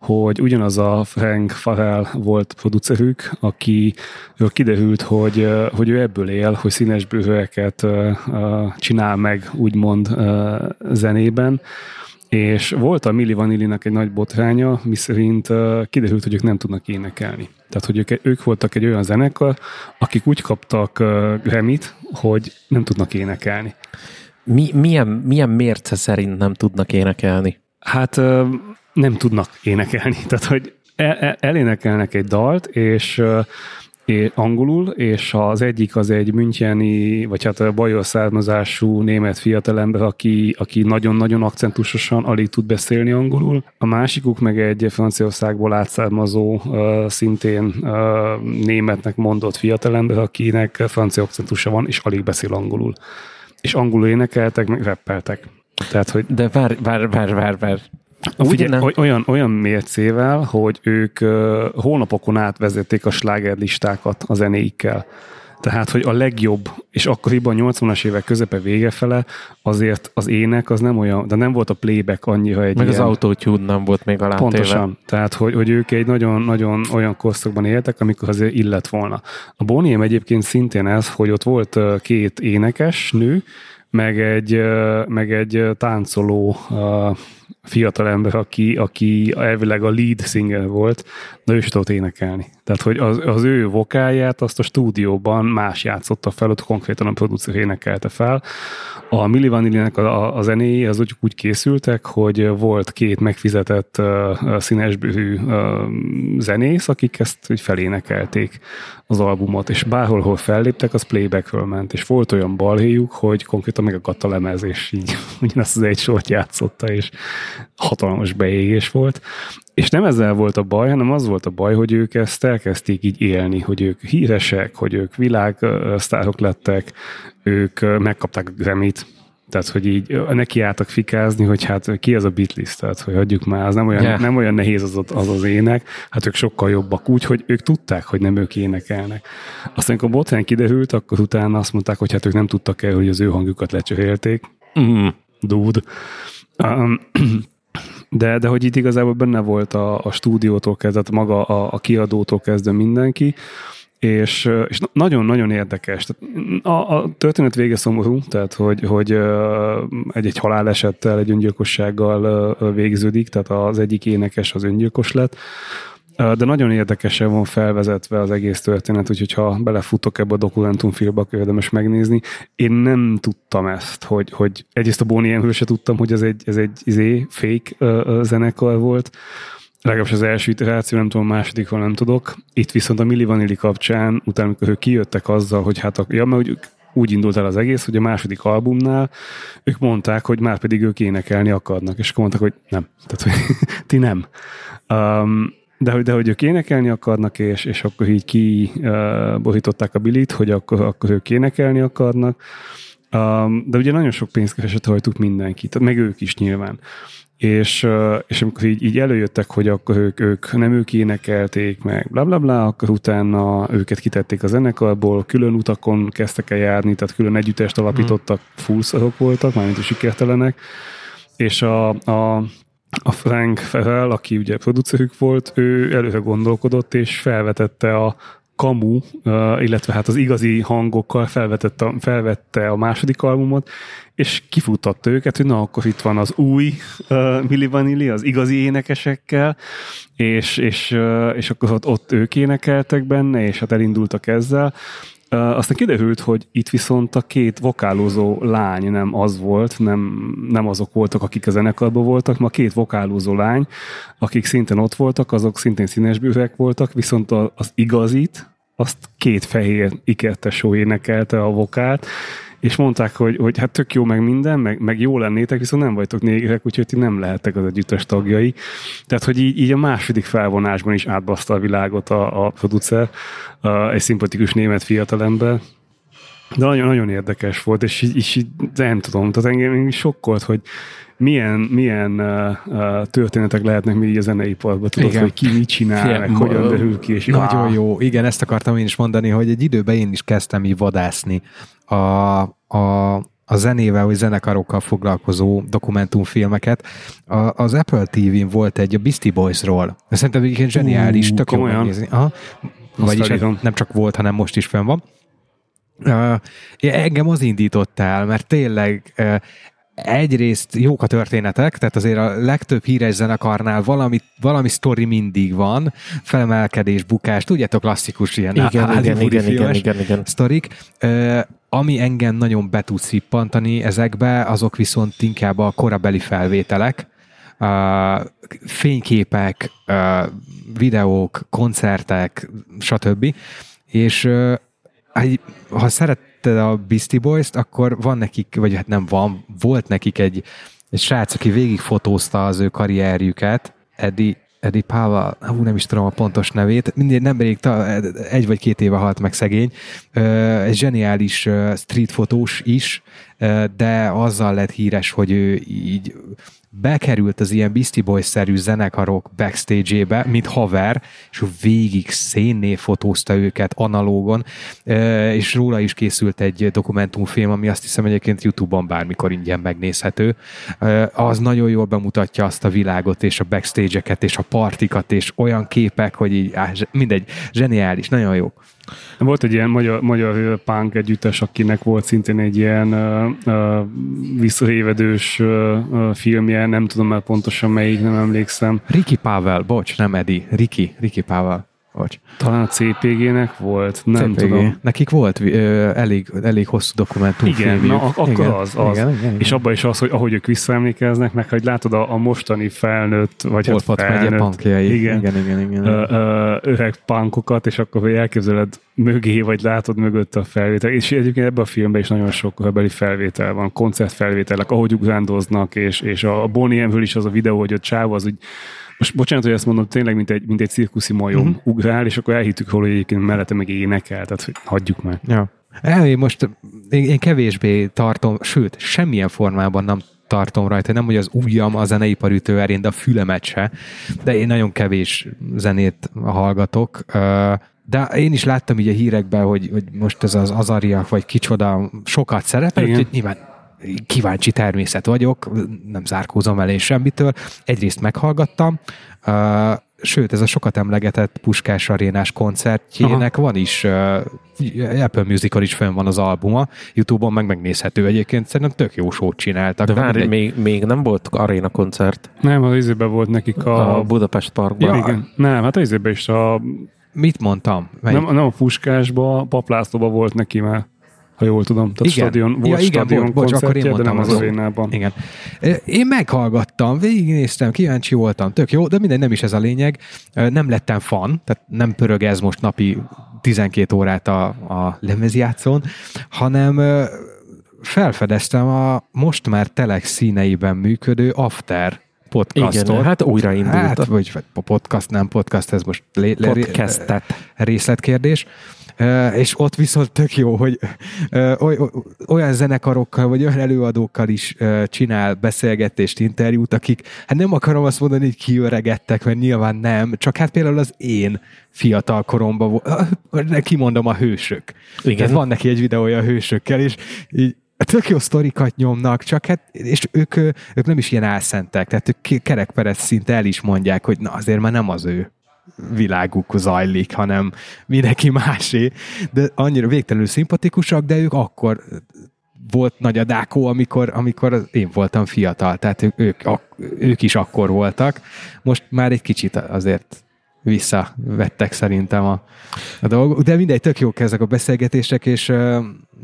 hogy ugyanaz a Frank Farrell volt producerük, aki kiderült, hogy, hogy ő ebből él, hogy színes bőhőeket csinál meg, úgymond zenében, és volt a Milli Vanillinak egy nagy botránya, miszerint kiderült, hogy ők nem tudnak énekelni. Tehát, hogy ők, ők voltak egy olyan zenekar, akik úgy kaptak remit, hogy nem tudnak énekelni. Mi, milyen, milyen mérce szerint nem tudnak énekelni? Hát nem tudnak énekelni. Tehát, hogy el, elénekelnek egy dalt, és angolul, és az egyik az egy müncheni, vagy hát bajor származású német fiatalember, aki, aki nagyon-nagyon akcentusosan alig tud beszélni angolul. A másikuk meg egy Franciaországból átszármazó, szintén németnek mondott fiatalember, akinek francia akcentusa van, és alig beszél angolul. És angolul énekeltek, meg rappeltek. Tehát, hogy... De vár, vár, vár, vár, vár. Figyelj, olyan, olyan mércével, hogy ők uh, hónapokon át vezették a slágerlistákat a zenéikkel. Tehát, hogy a legjobb, és akkoriban 80-as évek közepe vége fele, azért az ének az nem olyan, de nem volt a playback annyira egy Meg ilyen, az autótyúd nem volt még alá Pontosan. Tehát, hogy, hogy ők egy nagyon-nagyon olyan korszakban éltek, amikor azért illet volna. A Boniem egyébként szintén ez, hogy ott volt két énekes nő, meg egy, meg egy táncoló ö, fiatalember, aki, aki elvileg a lead singer volt, de ő is tudott énekelni. Tehát, hogy az, az ő vokáját azt a stúdióban más játszotta fel, ott konkrétan a producer énekelte fel. A Milli Vanillinek a, a zenéi az úgy, úgy készültek, hogy volt két megfizetett uh, színesbőrű uh, zenész, akik ezt úgy felénekelték az albumot, és bárhol, hol felléptek, az playbackről ment, és volt olyan balhéjuk, hogy konkrétan megakadt a lemez, és így ugyanazt az egy sort játszotta, és hatalmas beégés volt. És nem ezzel volt a baj, hanem az volt a baj, hogy ők ezt elkezdték így élni, hogy ők híresek, hogy ők világsztárok lettek, ők megkapták a Grammy-t, tehát, hogy így nekiálltak fikázni, hogy hát ki az a Beatles, tehát, hogy adjuk már, az nem olyan, Yeah. nem olyan nehéz az, az az ének, hát ők sokkal jobbak úgy, hogy ők tudták, hogy nem ők énekelnek. Aztán, amikor a botrány kiderült, akkor utána azt mondták, hogy hát ők nem tudtak el, hogy az ő hangjukat lecsöhélték. Mm. Dude. De, de hogy itt igazából benne volt a, a stúdiótól kezdve, maga a, a kiadótól kezdve mindenki, és, és nagyon-nagyon érdekes. Tehát a, a történet vége szomorú, tehát hogy, hogy egy, egy halálesettel, egy öngyilkossággal végződik, tehát az egyik énekes az öngyilkos lett, de nagyon érdekesen van felvezetve az egész történet, úgyhogy ha belefutok ebbe a dokumentumfilmbe, akkor érdemes megnézni. Én nem tudtam ezt, hogy, hogy egyrészt a Bonnie M-ről se tudtam, hogy ez egy, ez egy izé, fake uh, zenekar volt, legalábbis az első iteráció, nem tudom, a másodikról nem tudok. Itt viszont a Milli Vanilli kapcsán, utána, amikor ők kijöttek azzal, hogy hát, a, ja, mert úgy, úgy indult el az egész, hogy a második albumnál ők mondták, hogy már pedig ők énekelni akarnak, és akkor mondták, hogy nem. Tehát, hogy ti nem. Um, de hogy, de hogy ők énekelni akarnak, és, és akkor így kiborították a bilit, hogy akkor, akkor ők énekelni akarnak. Um, de ugye nagyon sok pénzt keresett rajtuk mindenki, tehát meg ők is nyilván. És, és amikor így, így előjöttek, hogy akkor ők, ők nem ők énekelték meg, bla bla bla, akkor utána őket kitették a zenekarból, külön utakon kezdtek el járni, tehát külön együttest alapítottak, fullszarok voltak, mármint a sikertelenek, és a, a a Frank Ferrell, aki ugye producerük volt, ő előre gondolkodott, és felvetette a kamu, illetve hát az igazi hangokkal felvetette, felvette a második albumot, és kifutatta őket, hogy na, akkor itt van az új uh, Milli Vanilli, az igazi énekesekkel, és, és, uh, és akkor ott, ott ők énekeltek benne, és hát elindultak ezzel. Aztán kiderült, hogy itt viszont a két vokálózó lány nem az volt, nem, nem azok voltak, akik a zenekarban voltak, ma két vokálózó lány, akik szintén ott voltak, azok szintén színesbőrek voltak, viszont az igazit, azt két fehér ikertesó énekelte a vokált, és mondták, hogy, hogy hát tök jó meg minden, meg, meg jó lennétek, viszont nem vagytok négerek, úgyhogy ti nem lehettek az együttes tagjai. Tehát, hogy így, így a második felvonásban is átbaszta a világot a, a producer, a, egy szimpatikus német fiatalember. De nagyon-nagyon érdekes volt, és így, és így nem tudom, tehát engem sokkolt, hogy milyen, milyen uh, uh, történetek lehetnek még így a zeneiparban, tudod, Igen. hogy ki mit csinál, Fie- meg hogyan derül ki, és Nagyon jó. Igen, ezt akartam én is mondani, hogy egy időben én is kezdtem így vadászni a, a, a zenével, vagy zenekarokkal foglalkozó dokumentumfilmeket. A, az Apple TV-n volt egy a Beastie Boys-ról. Szerintem egyébként zseniális, Ú, tök jó megnézni. Aha. Vagyis nem csak volt, hanem most is fönn van. Uh, engem az indított el, mert tényleg uh, egyrészt jók a történetek, tehát azért a legtöbb híres zenekarnál valami, valami sztori mindig van, felemelkedés, bukás, tudjátok, klasszikus ilyen Igen, igen, hollywoodi igen, igen, filmes igen, igen. sztorik. Ö, ami engem nagyon be tud szippantani ezekbe, azok viszont inkább a korabeli felvételek, ö, fényképek, ö, videók, koncertek, stb. És egy- ha szeretted a Beastie Boys-t, akkor van nekik, vagy hát nem van, volt nekik egy, egy srác, aki végigfotózta az ő karrierjüket, Eddie, Eddie Powell, hú, nem is tudom a pontos nevét, mindig nemrég, ta- egy vagy két éve halt meg szegény, egy zseniális ö, street fotós is, de azzal lett híres, hogy ő így bekerült az ilyen Beastie Boys-szerű zenekarok backstage-ébe, mint haver, és végig szénné fotózta őket analógon, és róla is készült egy dokumentumfilm, ami azt hiszem egyébként YouTube-on bármikor ingyen megnézhető. Az nagyon jól bemutatja azt a világot, és a backstage-eket, és a partikat, és olyan képek, hogy így, mindegy, zseniális, nagyon jó. Volt egy ilyen magyar, magyar punk együttes, akinek volt szintén egy ilyen uh, visszaévedős uh, filmje, nem tudom már pontosan melyik, nem emlékszem. Ricky Pavel, bocs, nem Edi, Ricky, Ricky Pavel. Bocs. Talán a CPG-nek volt, nem CPG. tudom. Nekik volt ö, elég, elég hosszú dokumentum. Igen, na, akkor igen, az, az. Igen, igen, igen. És abban is az, hogy ahogy ők visszaemlékeznek, meg hogy látod a, a mostani felnőtt, vagy hát felnőtt, igen, igen, igen, igen, igen. Ö, ö, öreg punkokat, és akkor elképzeled mögé, vagy látod mögött a felvétel. És egyébként ebben a filmben is nagyon sok beli felvétel van, koncertfelvételek, ahogy ugrándoznak, és, és a Bonnie M-ből is az a videó, hogy a csáv az úgy most bocsánat, hogy ezt mondom, tényleg mint egy, mint egy cirkuszi majom uh-huh. ugrál, és akkor elhittük, hogy egyébként mellette meg énekel, tehát hogy hagyjuk meg. Ja. Én most én, én kevésbé tartom, sőt, semmilyen formában nem tartom rajta, nem hogy az ujjam a zeneipar erén, de a fülemet se, de én nagyon kevés zenét hallgatok, de én is láttam így a hírekben, hogy, hogy most ez az azariak, vagy kicsoda sokat szerepel, hogy nyilván kíváncsi természet vagyok, nem zárkózom elé semmitől. Egyrészt meghallgattam, uh, sőt, ez a sokat emlegetett Puskás arénás koncertjének Aha. van is, uh, Apple Musical is fönn van az albuma, Youtube-on meg megnézhető egyébként, szerintem tök jó sót csináltak. De várj, még, még nem volt aréna koncert? Nem, az izében volt nekik a... A Budapest Parkban. Ja, igen. Nem, hát az izében is a... Mit mondtam? Nem, nem a Puskásba, Paplászlóba volt neki már ha jól tudom. Tehát igen. stadion, volt ja, igen, stadion bocs, bocs, akkor én mondtam de nem az, az arénában. Igen. Én meghallgattam, végignéztem, kíváncsi voltam, tök jó, de minden nem is ez a lényeg. Nem lettem fan, tehát nem pörög ez most napi 12 órát a, a lemezjátszón, hanem felfedeztem a most már Telex színeiben működő After podcastot. Igen, hát újraindult. Hát, vagy podcast, nem podcast, ez most lé, lé, Podcastet. részletkérdés és ott viszont tök jó, hogy olyan zenekarokkal, vagy olyan előadókkal is csinál beszélgetést, interjút, akik, hát nem akarom azt mondani, hogy kiöregettek, mert nyilván nem, csak hát például az én fiatal koromban, kimondom a hősök. Igen. Tehát van neki egy videója a hősökkel, és így tök jó sztorikat nyomnak, csak hát, és ők, ők nem is ilyen álszentek, tehát ők kerekperec szinte el is mondják, hogy na azért már nem az ő világuk zajlik, hanem mindenki másé, de annyira végtelenül szimpatikusak, de ők akkor volt nagy a dákó, amikor, amikor én voltam fiatal, tehát ők, ők, ők is akkor voltak. Most már egy kicsit azért visszavettek szerintem a, a dolgok, de mindegy, tök jók ezek a beszélgetések, és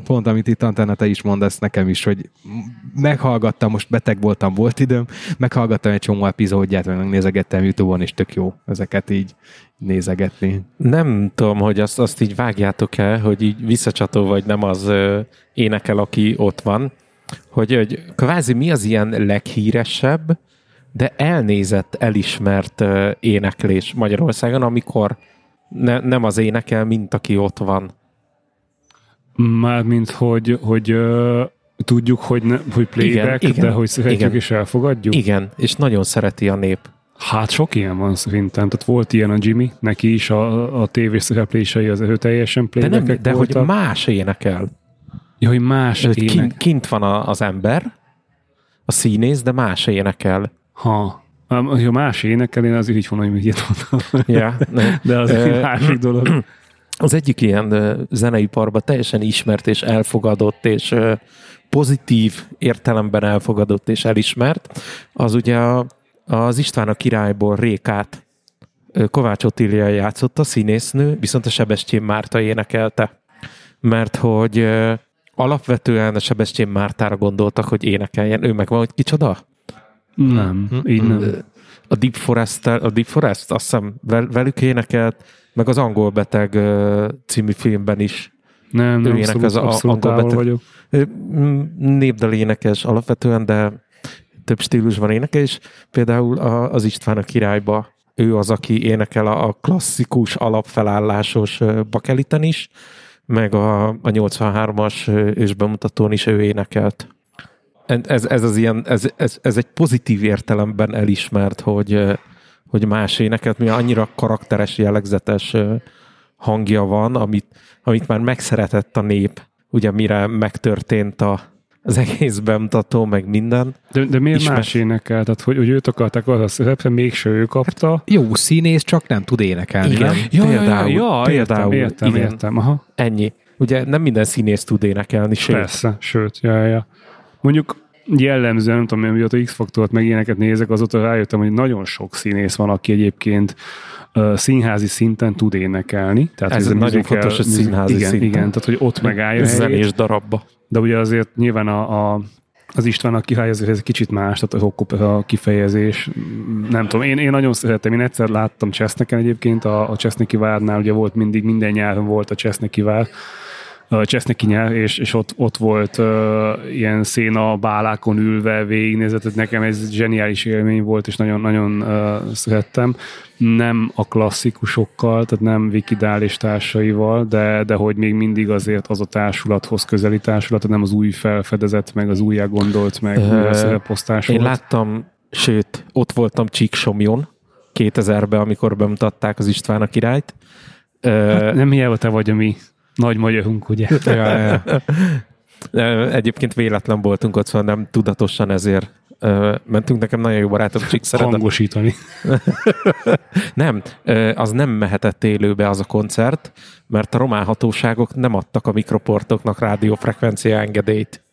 pont amit itt Antenna, te is mondasz nekem is, hogy meghallgattam, most beteg voltam, volt időm, meghallgattam egy csomó epizódját, meg megnézegettem Youtube-on, és tök jó ezeket így nézegetni. Nem tudom, hogy azt, azt így vágjátok-e, hogy így visszacsató vagy nem az énekel, aki ott van, hogy, hogy kvázi mi az ilyen leghíresebb, de elnézett, elismert ö, éneklés Magyarországon, amikor ne, nem az énekel, mint aki ott van. Mármint, hogy, hogy uh, tudjuk, hogy, ne, hogy playback, igen, de hogy szeretjük igen. és elfogadjuk? Igen, és nagyon szereti a nép. Hát sok ilyen van szerintem. Tehát volt ilyen a Jimmy, neki is a, a tévés szereplései az ő teljesen playback De, nem, de voltak. hogy más énekel. Ja, hogy más ének. Kint, kint van a, az ember, a színész, de más énekel. Ha. Ha más énekel, én az így mondom, hogy mit mondtam. Ja, de az egy másik dolog. Az egyik ilyen zeneiparban teljesen ismert és elfogadott, és pozitív értelemben elfogadott és elismert, az ugye a, az István a királyból Rékát Kovács Otília játszott a színésznő, viszont a Sebestyén Márta énekelte. Mert hogy alapvetően a Sebestyén Mártára gondoltak, hogy énekeljen. Ő meg van, hogy kicsoda? Nem, hm? így nem. A Deep Forest, a Deep Forest, azt hiszem velük énekelt, meg az Angol Beteg című filmben is. Nem, nem, abszolút, az abszolút angol beteg. vagyok. Népdal énekes alapvetően, de több stílusban énekel, és például az István a királyba ő az, aki énekel a klasszikus, alapfelállásos bakeliten is, meg a, a 83-as és bemutatón is ő énekelt. Ez, ez, az ilyen, ez, ez, ez egy pozitív értelemben elismert, hogy, hogy más énekelt, mi annyira karakteres, jellegzetes hangja van, amit, amit már megszeretett a nép, ugye mire megtörtént a, az egész bemutató, meg minden. De, de miért Ismer... más énekel? Tehát, hogy, hogy őt akarták az a szerepre, mégse ő kapta. Hát jó színész, csak nem tud énekelni. Igen? Ja, például. Ja, ja, például értem, értem, igen. értem. Aha. Ennyi. Ugye nem minden színész tud énekelni, sőt. Persze, sőt, ja, ja. Mondjuk jellemzően, nem tudom, mióta X-faktort meg ilyeneket nézek, azóta rájöttem, hogy nagyon sok színész van, aki egyébként uh, színházi szinten tud énekelni. Tehát ez, ez nagyon fontos, hogy színházi igen, szinten. Igen, tehát hogy ott megállja Zenés darabba. De ugye azért nyilván a, a az István király azért ez egy kicsit más, tehát a, a kifejezés, nem tudom, én, én nagyon szeretem, én egyszer láttam Cseszneken egyébként, a, a Cseszneki várnál ugye volt mindig, minden nyáron volt a Cseszneki vár, Cseszneki nyár, és, és ott, ott volt uh, ilyen széna bálákon ülve végignézett, tehát nekem ez zseniális élmény volt, és nagyon-nagyon uh, szerettem. Nem a klasszikusokkal, tehát nem Vikidál és társaival, de, de hogy még mindig azért az a társulathoz közeli társulat, nem az új felfedezett, meg az újjá gondolt, meg uh, szereposztás Én láttam, sőt, ott voltam Csíksomjon 2000-ben, amikor bemutatták az István a királyt. Hát nem hiába te vagy a mi nagy magyarunk, ugye? ja, ja. Egyébként véletlen voltunk ott, szóval nem tudatosan ezért mentünk, nekem nagyon jó barátom, Csik szeretett. Hangosítani. nem, az nem mehetett élőbe az a koncert, mert a román hatóságok nem adtak a mikroportoknak rádiófrekvencia engedélyt.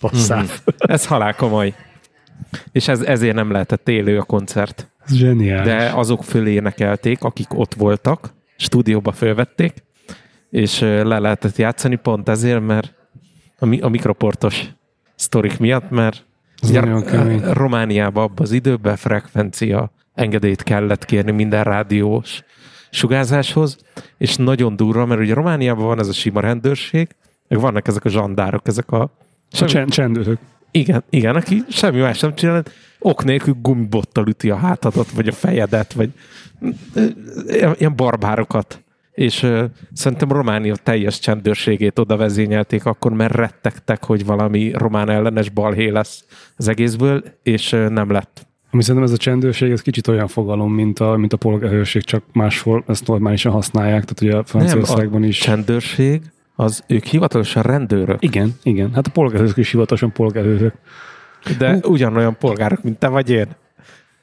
Basszál. Mm. Ez halál komoly. És ez, ezért nem lehetett élő a koncert. Zseniális. De azok fölénekelték, akik ott voltak, stúdióba fölvették, és le lehetett játszani pont ezért, mert a, mi, a mikroportos sztorik miatt, mert ugye, Romániában abban az időben frekvencia engedélyt kellett kérni minden rádiós sugárzáshoz, és nagyon durva, mert ugye Romániában van ez a sima rendőrség, meg vannak ezek a zsandárok, ezek a... Semmi, Csend, csendőrök. Igen, igen, aki semmi más nem csinál, ok nélkül gumibottal üti a hátadat, vagy a fejedet, vagy ilyen barbárokat és uh, szerintem Románia teljes csendőrségét oda vezényelték akkor, mert rettegtek, hogy valami román ellenes balhé lesz az egészből, és uh, nem lett. Ami szerintem ez a csendőrség, ez kicsit olyan fogalom, mint a, mint a polgárőrség, csak máshol ezt normálisan használják, tehát ugye a Franciaországban is. csendőrség, az ők hivatalosan rendőrök. Igen, igen. Hát a polgárőrök is hivatalosan polgárőrök. De ugyanolyan polgárok, mint te vagy én.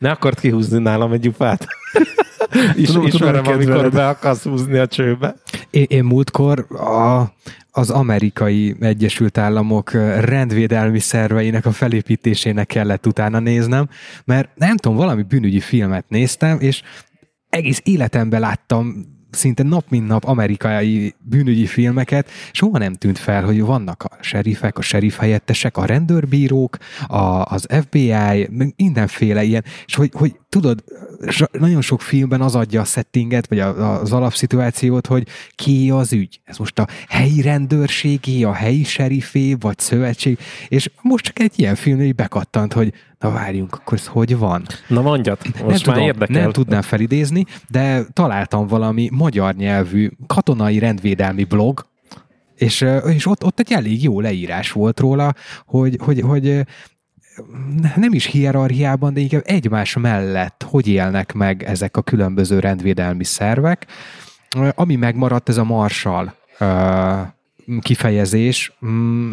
Ne akart kihúzni nálam egy gyufát. Is, tudom, ismerem, tudom, amikor be akarsz húzni a csőbe. Én, én múltkor a, az amerikai Egyesült Államok rendvédelmi szerveinek a felépítésének kellett utána néznem, mert nem tudom, valami bűnügyi filmet néztem, és egész életemben láttam szinte nap mint nap amerikai bűnügyi filmeket, soha nem tűnt fel, hogy vannak a serifek, a serif helyettesek, a rendőrbírók, a, az FBI, mindenféle ilyen, és hogy, hogy tudod, nagyon sok filmben az adja a settinget, vagy az alapszituációt, hogy ki az ügy. Ez most a helyi rendőrségi, a helyi serifé, vagy szövetség, és most csak egy ilyen film, hogy bekattant, hogy na várjunk, akkor ez hogy van? Na mondjad, most nem már tudom, érdekel. Nem tudnám felidézni, de találtam valami magyar nyelvű katonai rendvédelmi blog, és, és ott, ott egy elég jó leírás volt róla, hogy, hogy, hogy nem is hierarchiában, de inkább egymás mellett hogy élnek meg ezek a különböző rendvédelmi szervek. Ami megmaradt, ez a marsal kifejezés,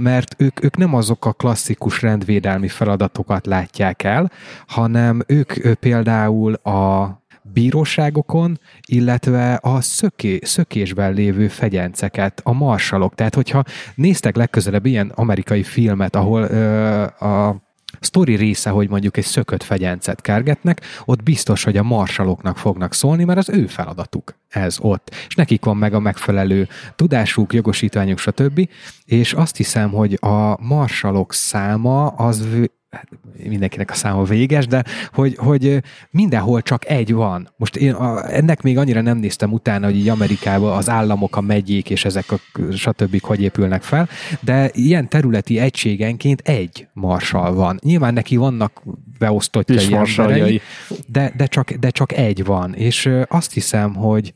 mert ők, ők nem azok a klasszikus rendvédelmi feladatokat látják el, hanem ők például a bíróságokon, illetve a szöké, szökésben lévő fegyenceket, a marsalok. Tehát, hogyha néztek legközelebb ilyen amerikai filmet, ahol ö, a sztori része, hogy mondjuk egy szökött fegyencet kergetnek, ott biztos, hogy a marsaloknak fognak szólni, mert az ő feladatuk ez ott. És nekik van meg a megfelelő tudásuk, jogosítványuk, stb. És azt hiszem, hogy a marsalok száma az mindenkinek a száma véges, de hogy, hogy mindenhol csak egy van. Most én a, ennek még annyira nem néztem utána, hogy így Amerikában az államok, a megyék és ezek a stb. hogy épülnek fel, de ilyen területi egységenként egy marsal van. Nyilván neki vannak beosztottjai emberei, de, de, csak, de csak egy van. És azt hiszem, hogy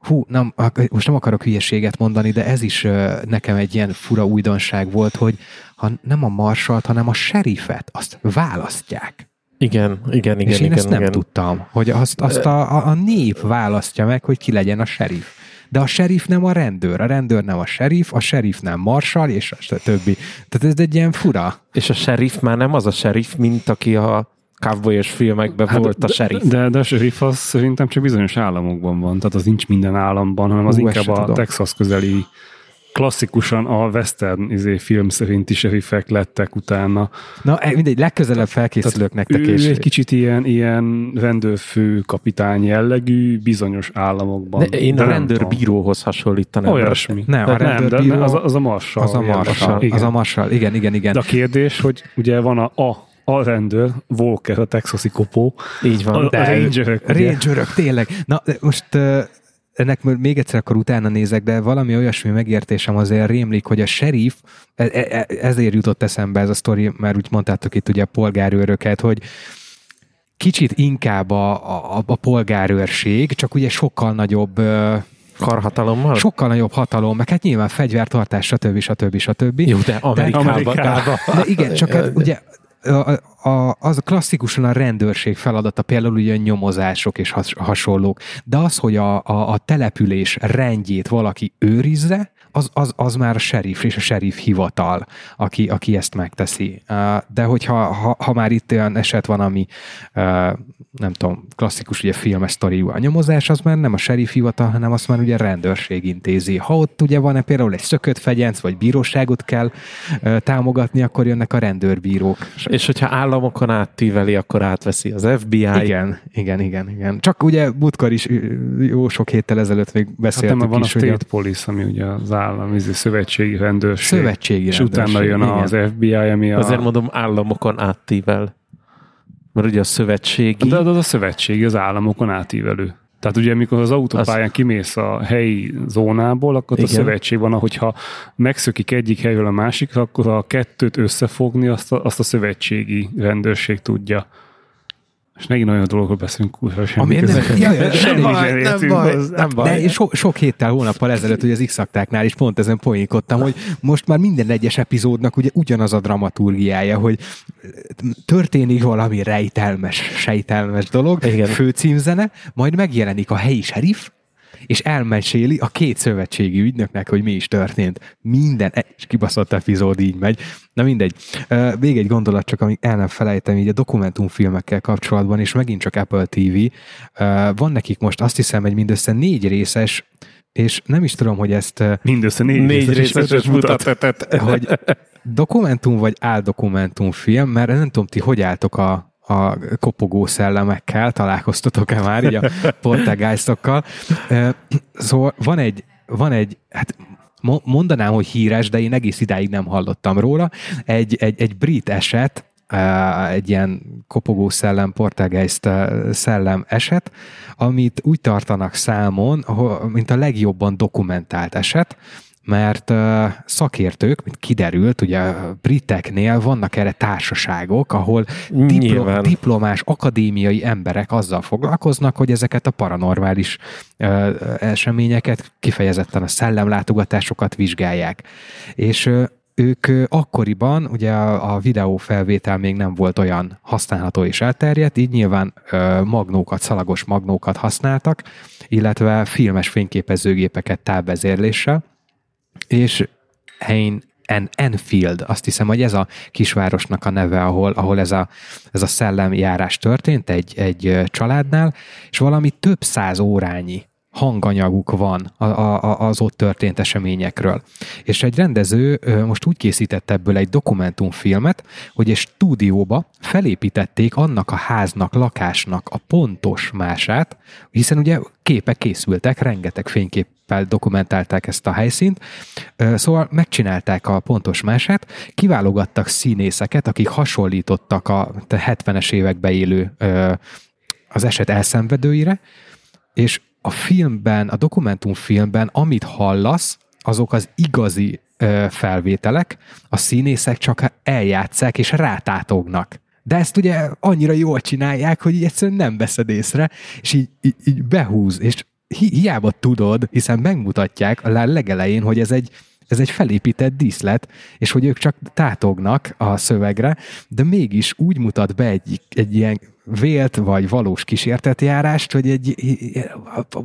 hú, nem, most nem akarok hülyeséget mondani, de ez is nekem egy ilyen fura újdonság volt, hogy ha nem a marsalt, hanem a serifet, azt választják. Igen, igen, igen, És én igen, ezt nem igen. tudtam, hogy azt, azt a, a, nép választja meg, hogy ki legyen a serif. De a serif nem a rendőr, a rendőr nem a serif, a serif nem marsal, és a többi. Tehát ez egy ilyen fura. És a sheriff már nem az a sheriff, mint aki a cowboyos filmekben hát, volt a de, sheriff. De, de a sheriff az szerintem csak bizonyos államokban van, tehát az nincs minden államban, hanem az Hú, inkább a tudom. Texas közeli klasszikusan a western izé, film szerinti sheriffek lettek utána. Na, e, mindegy, legközelebb felkészülök nektek, ő és egy kicsit ilyen, ilyen rendőrfő kapitány jellegű bizonyos államokban. De én de a rendőrbíróhoz hasonlítanám. Olyasmi. Nem, a De nem, de rendőrbíró- az, a- az a marsal. az a marsal. Igen. Az a marsal, igen, igen, igen. De a kérdés, hogy ugye van a, a, a rendőr, Walker, a texasi kopó, Így van. a, a De- rangerök, ugye? Rangerök, tényleg. Na, de most ennek még egyszer akkor utána nézek, de valami olyasmi megértésem azért rémlik, hogy a sheriff, e- e- ezért jutott eszembe ez a sztori, mert úgy mondtátok itt ugye a polgárőröket, hogy kicsit inkább a, a, a polgárőrség, csak ugye sokkal nagyobb Karhatalommal? sokkal nagyobb hatalom, meg hát nyilván fegyvertartás, stb. stb. stb. Jó, de Amerikában. Amerikában. De igen, csak hát ugye a, a, az klasszikusan a rendőrség feladata, például ugye nyomozások és has, hasonlók, de az, hogy a, a, a település rendjét valaki őrizze, az, az, az már a sheriff és a sheriff hivatal, aki, aki ezt megteszi. De hogyha ha, ha már itt olyan eset van, ami nem tudom, klasszikus ugye filmes sztoriú a nyomozás, az már nem a sheriff hivatal, hanem azt már ugye a rendőrség intézi. Ha ott ugye van-e például egy szökött fegyenc, vagy bíróságot kell támogatni, akkor jönnek a rendőrbírók. És hogyha államokon áttíveli, akkor átveszi az FBI. Igen, igen, igen, igen. Csak ugye Butkar is jó sok héttel ezelőtt még Hát beszéltük nem, van a is, State Police, ami ugye az állam, izé, szövetségi rendőrség. Szövetségi És rendőrség, utána jön igen. az FBI, ami a... Azért mondom, államokon áttível. Mert ugye a szövetségi... De az a szövetségi, az államokon átívelő. Tehát ugye, amikor az autópályán kimész a helyi zónából, akkor ott a Igen. szövetség van, hogyha megszökik egyik helyről a másikra, akkor a kettőt összefogni, azt a, azt a szövetségi rendőrség tudja. És megint olyan dolgokról beszélünk, kurva semmi Ami nem- Ja, ja, ja, Semmi nem baj, nem baj, nem baj. De én so, sok héttel, hónappal ezelőtt, hogy az x is pont ezen poénkodtam, hogy most már minden egyes epizódnak ugye ugyanaz a dramaturgiája, hogy történik valami rejtelmes, sejtelmes dolog, Igen. főcímzene, majd megjelenik a helyi sheriff, és elmeséli a két szövetségi ügynöknek, hogy mi is történt. Minden és kibaszott epizód így megy. Na mindegy. Még egy gondolat csak, amíg el nem felejtem, így a dokumentumfilmekkel kapcsolatban, és megint csak Apple TV. Van nekik most azt hiszem egy mindössze négy részes, és nem is tudom, hogy ezt Mindössze négy, Négy részes részes mutat. mutatott. hogy dokumentum vagy áldokumentumfilm, mert nem tudom, ti hogy álltok a, a kopogó szellemekkel, találkoztatok-e már így a poltergeistokkal. Szóval van egy, van egy, hát mo- mondanám, hogy híres, de én egész idáig nem hallottam róla. Egy, egy, egy brit eset, egy ilyen kopogó szellem, portelgeist ö, szellem eset, amit úgy tartanak számon, mint a legjobban dokumentált eset, mert szakértők, mint kiderült, ugye a briteknél vannak erre társaságok, ahol diplo- diplomás akadémiai emberek azzal foglalkoznak, hogy ezeket a paranormális eseményeket, kifejezetten a szellemlátogatásokat vizsgálják. És ők akkoriban, ugye a, a videófelvétel még nem volt olyan használható és elterjedt, így nyilván ö, magnókat, szalagos magnókat használtak, illetve filmes fényképezőgépeket távvezérléssel, és Hein en Enfield, azt hiszem, hogy ez a kisvárosnak a neve, ahol, ahol ez, a, ez a szellemjárás történt egy, egy családnál, és valami több száz órányi hanganyaguk van a- az ott történt eseményekről. És egy rendező most úgy készített ebből egy dokumentumfilmet, hogy egy stúdióba felépítették annak a háznak, lakásnak a pontos mását, hiszen ugye képek készültek, rengeteg fényképpel dokumentálták ezt a helyszínt, szóval megcsinálták a pontos mását, kiválogattak színészeket, akik hasonlítottak a 70-es évekbe élő az eset elszenvedőire, és a filmben, a dokumentumfilmben, amit hallasz, azok az igazi ö, felvételek, a színészek csak eljátszák és rátátognak. De ezt ugye annyira jól csinálják, hogy így egyszerűen nem veszed észre, és így, így, így behúz, és hi- hiába tudod, hiszen megmutatják a legelején, hogy ez egy, ez egy felépített díszlet, és hogy ők csak tátognak a szövegre, de mégis úgy mutat be egy, egy ilyen vélt vagy valós kísértetjárást, hogy egy a, a,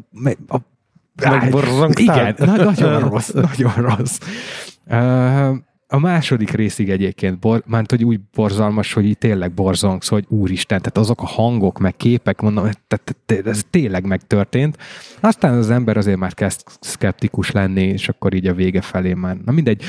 a, Megborzongtál? Igen, na, nagyon rossz, nagyon rossz. Uh, a második részig egyébként, bor, mert hogy úgy borzalmas, hogy így tényleg borzongsz, hogy úristen, tehát azok a hangok, meg képek, mondom, tehát ez tényleg megtörtént. Aztán az ember azért már kezd szkeptikus lenni, és akkor így a vége felé már. Na mindegy,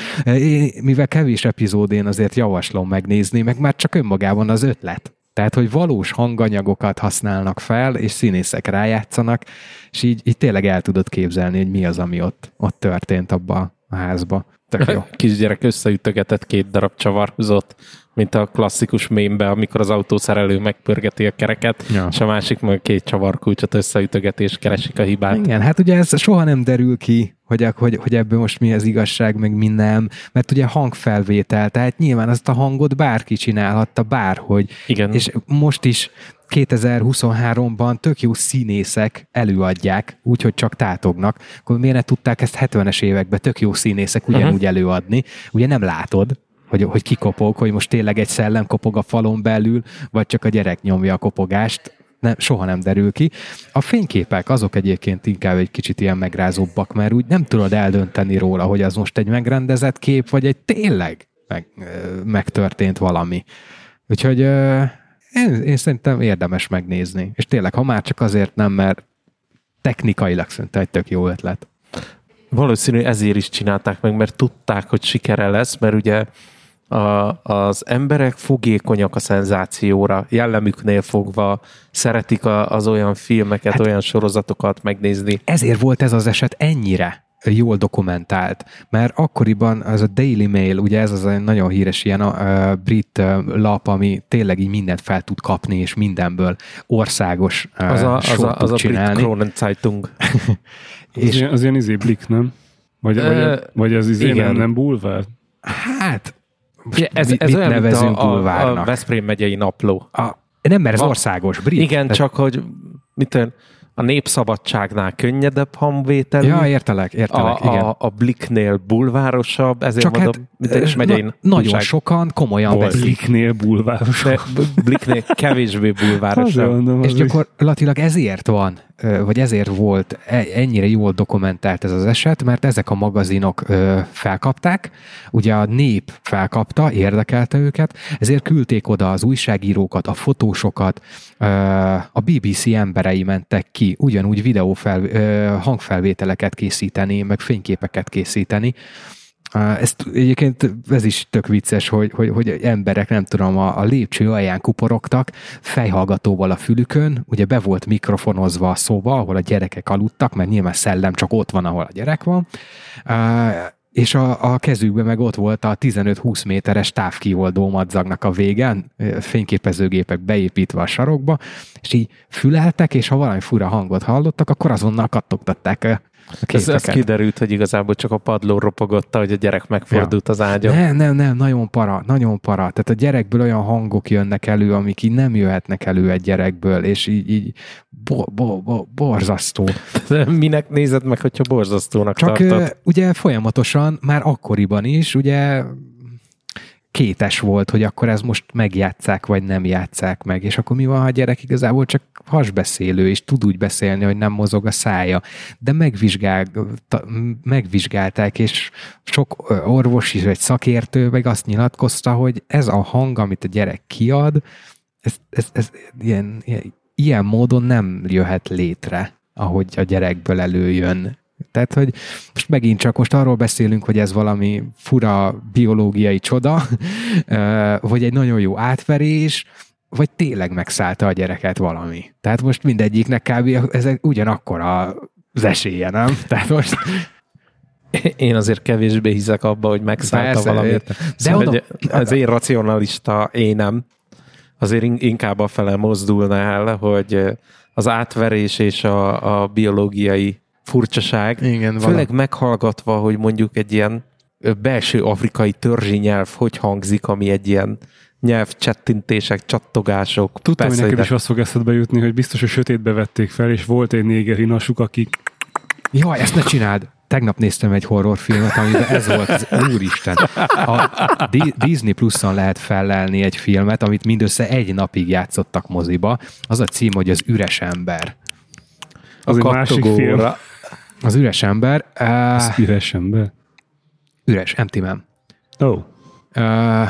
mivel kevés epizód, én azért javaslom megnézni, meg már csak önmagában az ötlet. Tehát, hogy valós hanganyagokat használnak fel, és színészek rájátszanak, és így, így tényleg el tudod képzelni, hogy mi az, ami ott, ott történt abba a házba. Tök jó. Kisgyerek összeütögetett két darab csavarhúzott, mint a klasszikus mémbe, amikor az autószerelő megpörgeti a kereket, Ja. és a másik meg két csavarkulcsot összeütöget, és keresik a hibát. Igen, hát ugye ez soha nem derül ki, hogy, hogy, hogy ebből most mi az igazság, meg mi nem, mert ugye hangfelvétel, tehát nyilván azt a hangot bárki csinálhatta bárhogy, Igen. és most is 2023-ban tök jó színészek előadják, úgyhogy csak tátognak, akkor miért ne tudták ezt 70-es években tök jó színészek ugyanúgy uh-huh. előadni, ugye nem látod, hogy, hogy kikopog, hogy most tényleg egy szellem kopog a falon belül, vagy csak a gyerek nyomja a kopogást, nem, soha nem derül ki. A fényképek azok egyébként inkább egy kicsit ilyen megrázóbbak, mert úgy nem tudod eldönteni róla, hogy az most egy megrendezett kép, vagy egy tényleg meg, megtörtént valami. Úgyhogy én, én szerintem érdemes megnézni. És tényleg, ha már csak azért nem, mert technikailag szerintem egy tök jó ötlet. Valószínű ezért is csinálták meg, mert tudták, hogy sikere lesz, mert ugye a, az emberek fogékonyak a szenzációra, jellemüknél fogva szeretik a, az olyan filmeket, hát, olyan sorozatokat megnézni. Ezért volt ez az eset ennyire jól dokumentált, mert akkoriban az a Daily Mail, ugye ez az egy nagyon híres ilyen uh, brit uh, lap, ami tényleg így mindent fel tud kapni, és mindenből országos Az a, az a, az a brit csinálni. Kronenzeitung. Az, ilyen, az ilyen izé blik, nem? Vagy, vagy, Ö, vagy az izé igen. nem, nem bulvár? Hát, Ugye ez, mit, ez mit olyan, nevezünk a, a, a bulvárnak? Veszprém megyei napló. A, nem, mert ez Va- országos, brit. Igen, Tehát- csak hogy mit tudom, a népszabadságnál könnyedebb hangvételű, Ja, értelek, értelek, a, igen. a, a Bliknél bulvárosabb, ezért Csak mondom, hát és megyei na, nagyon újság. sokan komolyan veszik. Bliknél bulváros. De Bliknél kevésbé bulvárosabb. mondom, És gyakorlatilag ezért van, vagy ezért volt e- ennyire jól dokumentált ez az eset, mert ezek a magazinok felkapták, ugye a nép felkapta, érdekelte őket, ezért küldték oda az újságírókat, a fotósokat, a BBC emberei mentek ki, ugyanúgy videófel, ö, hangfelvételeket készíteni, meg fényképeket készíteni, Uh, Ez egyébként ez is tök vicces, hogy, hogy, hogy emberek, nem tudom, a, a lépcső alján kuporogtak, fejhallgatóval a fülükön, ugye be volt mikrofonozva a szoba, ahol a gyerekek aludtak, mert nyilván szellem csak ott van, ahol a gyerek van, és a, a kezükben meg ott volt a 15-20 méteres távkioldó madzagnak a végen, fényképezőgépek beépítve a sarokba, és így füleltek, és ha valami fura hangot hallottak, akkor azonnal kattogtatták a Ez, ez kiderült, hogy igazából csak a padló ropogotta, hogy a gyerek megfordult az ágyon. Nem, nem, nem, nagyon para, nagyon para. Tehát a gyerekből olyan hangok jönnek elő, amik így nem jöhetnek elő egy gyerekből, és így, így bo, bo, bo, borzasztó. Minek nézed meg, hogyha borzasztónak Csak tartod? ö, ugye folyamatosan, már akkoriban is, ugye kétes volt, hogy akkor ez most megjátszák, vagy nem játszák meg, és akkor mi van, ha a gyerek igazából csak hasbeszélő, és tud úgy beszélni, hogy nem mozog a szája, de megvizsgálták, és sok orvos is, egy szakértő meg azt nyilatkozta, hogy ez a hang, amit a gyerek kiad, ez, ez, ez ilyen, ilyen, ilyen módon nem jöhet létre, ahogy a gyerekből előjön. Tehát, hogy most megint csak most arról beszélünk, hogy ez valami fura biológiai csoda, vagy egy nagyon jó átverés, vagy tényleg megszállta a gyereket valami. Tehát most mindegyiknek kb. ez ugyanakkor az esélye, nem? Tehát most Én azért kevésbé hiszek abba, hogy megszállta Persze, valamit. De Szóval, oda- az én racionalista énem azért in- inkább a fele mozdulna el, hogy az átverés és a, a biológiai furcsaság, Igen, főleg meghallgatva, hogy mondjuk egy ilyen belső afrikai törzsi nyelv hogy hangzik, ami egy ilyen nyelvcsettintések, csattogások. Tudtam, hogy nekem de- is az fog eszedbe jutni, hogy biztos, hogy sötétbe vették fel, és volt egy négeri nasuk, aki Jaj, ezt ne csináld! Tegnap néztem egy horrorfilmet, amiben ez volt az Úristen. A Di- Disney Plus-on lehet fellelni egy filmet, amit mindössze egy napig játszottak moziba. Az a cím, hogy az üres ember. az egy másik film. Az üres ember, uh, Üres ember. üres, empty man. Oh. Uh,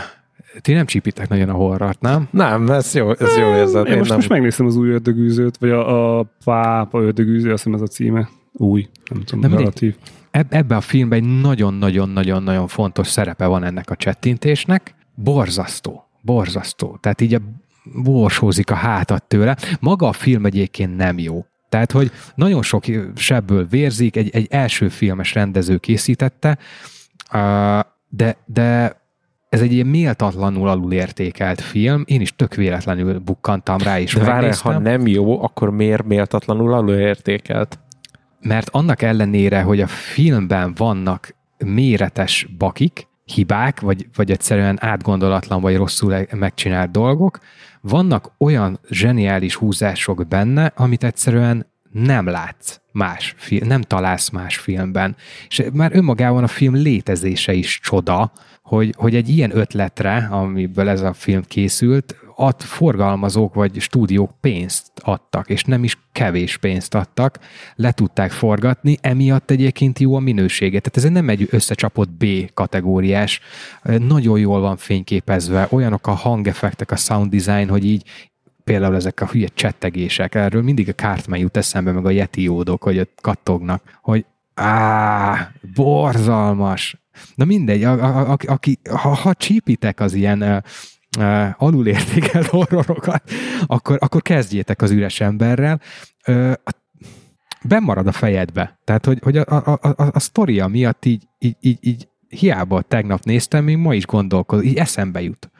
ti nem csípitek nagyon a horrort, nem? Nem, ez jó, ez jól érzed. Én most, nem. most megnéztem az új ördögűzőt, vagy a, a pápa ördögűző, azt hiszem ez a címe. Új, nem tudom, Nem relatív. Eb- ebbe a filmben egy nagyon-nagyon-nagyon-nagyon fontos szerepe van ennek a csettintésnek. Borzasztó. Borzasztó. Tehát így a borsózik a hátat tőle. Maga a film egyébként nem jó. Tehát, hogy nagyon sok sebből vérzik, egy, egy első filmes rendező készítette, de, de ez egy ilyen méltatlanul alulértékelt film. Én is tök véletlenül bukkantam rá, és De várj, ha nem jó, akkor miért méltatlanul alulértékelt? mert annak ellenére, hogy a filmben vannak méretes bakik, hibák, vagy, vagy egyszerűen átgondolatlan, vagy rosszul megcsinált dolgok, vannak olyan zseniális húzások benne, amit egyszerűen nem látsz más film, nem találsz más filmben. És már önmagában a film létezése is csoda, hogy, hogy egy ilyen ötletre, amiből ez a film készült, ad forgalmazók vagy stúdiók pénzt adtak, és nem is kevés pénzt adtak, le tudták forgatni, emiatt egyébként jó a minősége. Tehát ez nem egy összecsapott B kategóriás, nagyon jól van fényképezve, olyanok a hangeffektek, a sound design, hogy így például ezek a hülye csettegések, erről mindig a Cartman jut eszembe, meg a Yeti ódok, hogy ott kattognak, hogy á, borzalmas. Na mindegy, a, a, a, aki, ha, ha csípitek az ilyen uh, uh, alulértékelt horrorokat, akkor, akkor kezdjétek az üres emberrel. Uh, bemarad a fejedbe. Tehát, hogy, hogy a, a, a, a, a sztoria miatt így, így, így, így hiába tegnap néztem, még ma is gondolkodom, így eszembe jut,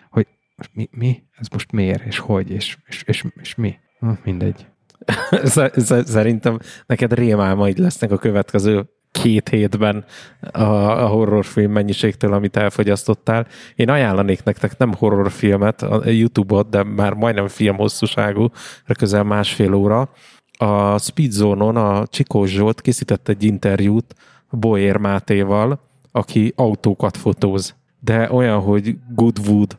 most mi, mi? Ez most miért, és hogy, és, és, és, és mi? Hm, mindegy. Sz- sz- Szerintem neked rémálmaid lesznek a következő két hétben a, a horrorfilm mennyiségtől, amit elfogyasztottál. Én ajánlanék nektek nem horrorfilmet, a YouTube-ot, de már majdnem film hosszúságú, közel másfél óra. A Speedzone-on a Csikós Zsolt készített egy interjút Boyer Mátéval, aki autókat fotóz. De olyan, hogy Goodwood,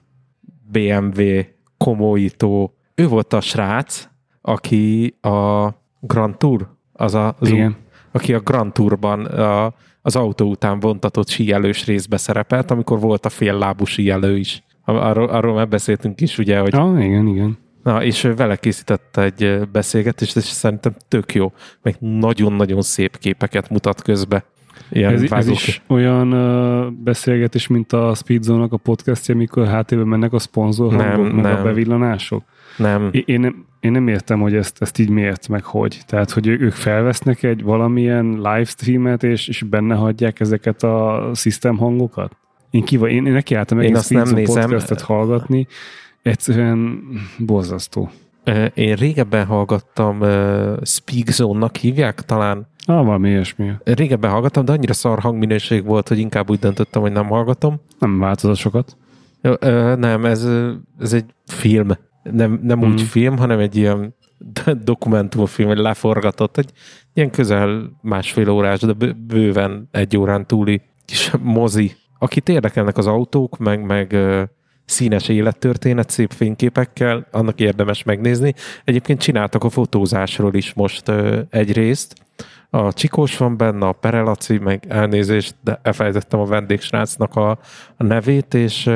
BMW, Komoito, ő volt a srác, aki a Grand Tour, az a, Igen. aki a Grand Tourban a, az autó után vontatott síelős részbe szerepelt, amikor volt a féllábú síelő is. Arról, arról már beszéltünk is, ugye, hogy Ah, igen, igen. Na, és ő vele készített egy beszélgetést, és szerintem tök jó, meg nagyon-nagyon szép képeket mutat közbe. Ilyen Ez, ez is olyan uh, beszélgetés, mint a Speedzone-nak a podcastja, amikor háttérben mennek a szponzor Nem, hangok, meg nem. a bevillanások. Nem, Én, én, nem, én nem értem, hogy ezt, ezt így miért, meg hogy. Tehát, hogy ők felvesznek egy valamilyen livestreamet, és, és benne hagyják ezeket a system hangokat? Én, kiva, én, én nekiálltam Én egész azt nem Speedzone nézem. podcastet hallgatni, egyszerűen borzasztó. Én régebben hallgattam, ö, Speak Zone-nak hívják talán. Ah, valami ilyesmi. Régebben hallgattam, de annyira szar hangminőség volt, hogy inkább úgy döntöttem, hogy nem hallgatom. Nem változott sokat. Ö, ö, Nem, ez, ez egy film. Nem, nem úgy Mhm. film, hanem egy ilyen dokumentumfilm, vagy leforgatott, egy ilyen közel másfél órás, de bő- bőven egy órán túli kis mozi. Akit érdekelnek az autók, meg, meg színes élettörténet, szép fényképekkel, annak érdemes megnézni. Egyébként csináltak a fotózásról is most egy részt. A Csikós van benne, a Perelaci, meg elnézést, de elfelejtettem a vendégsrácnak a, a nevét, és,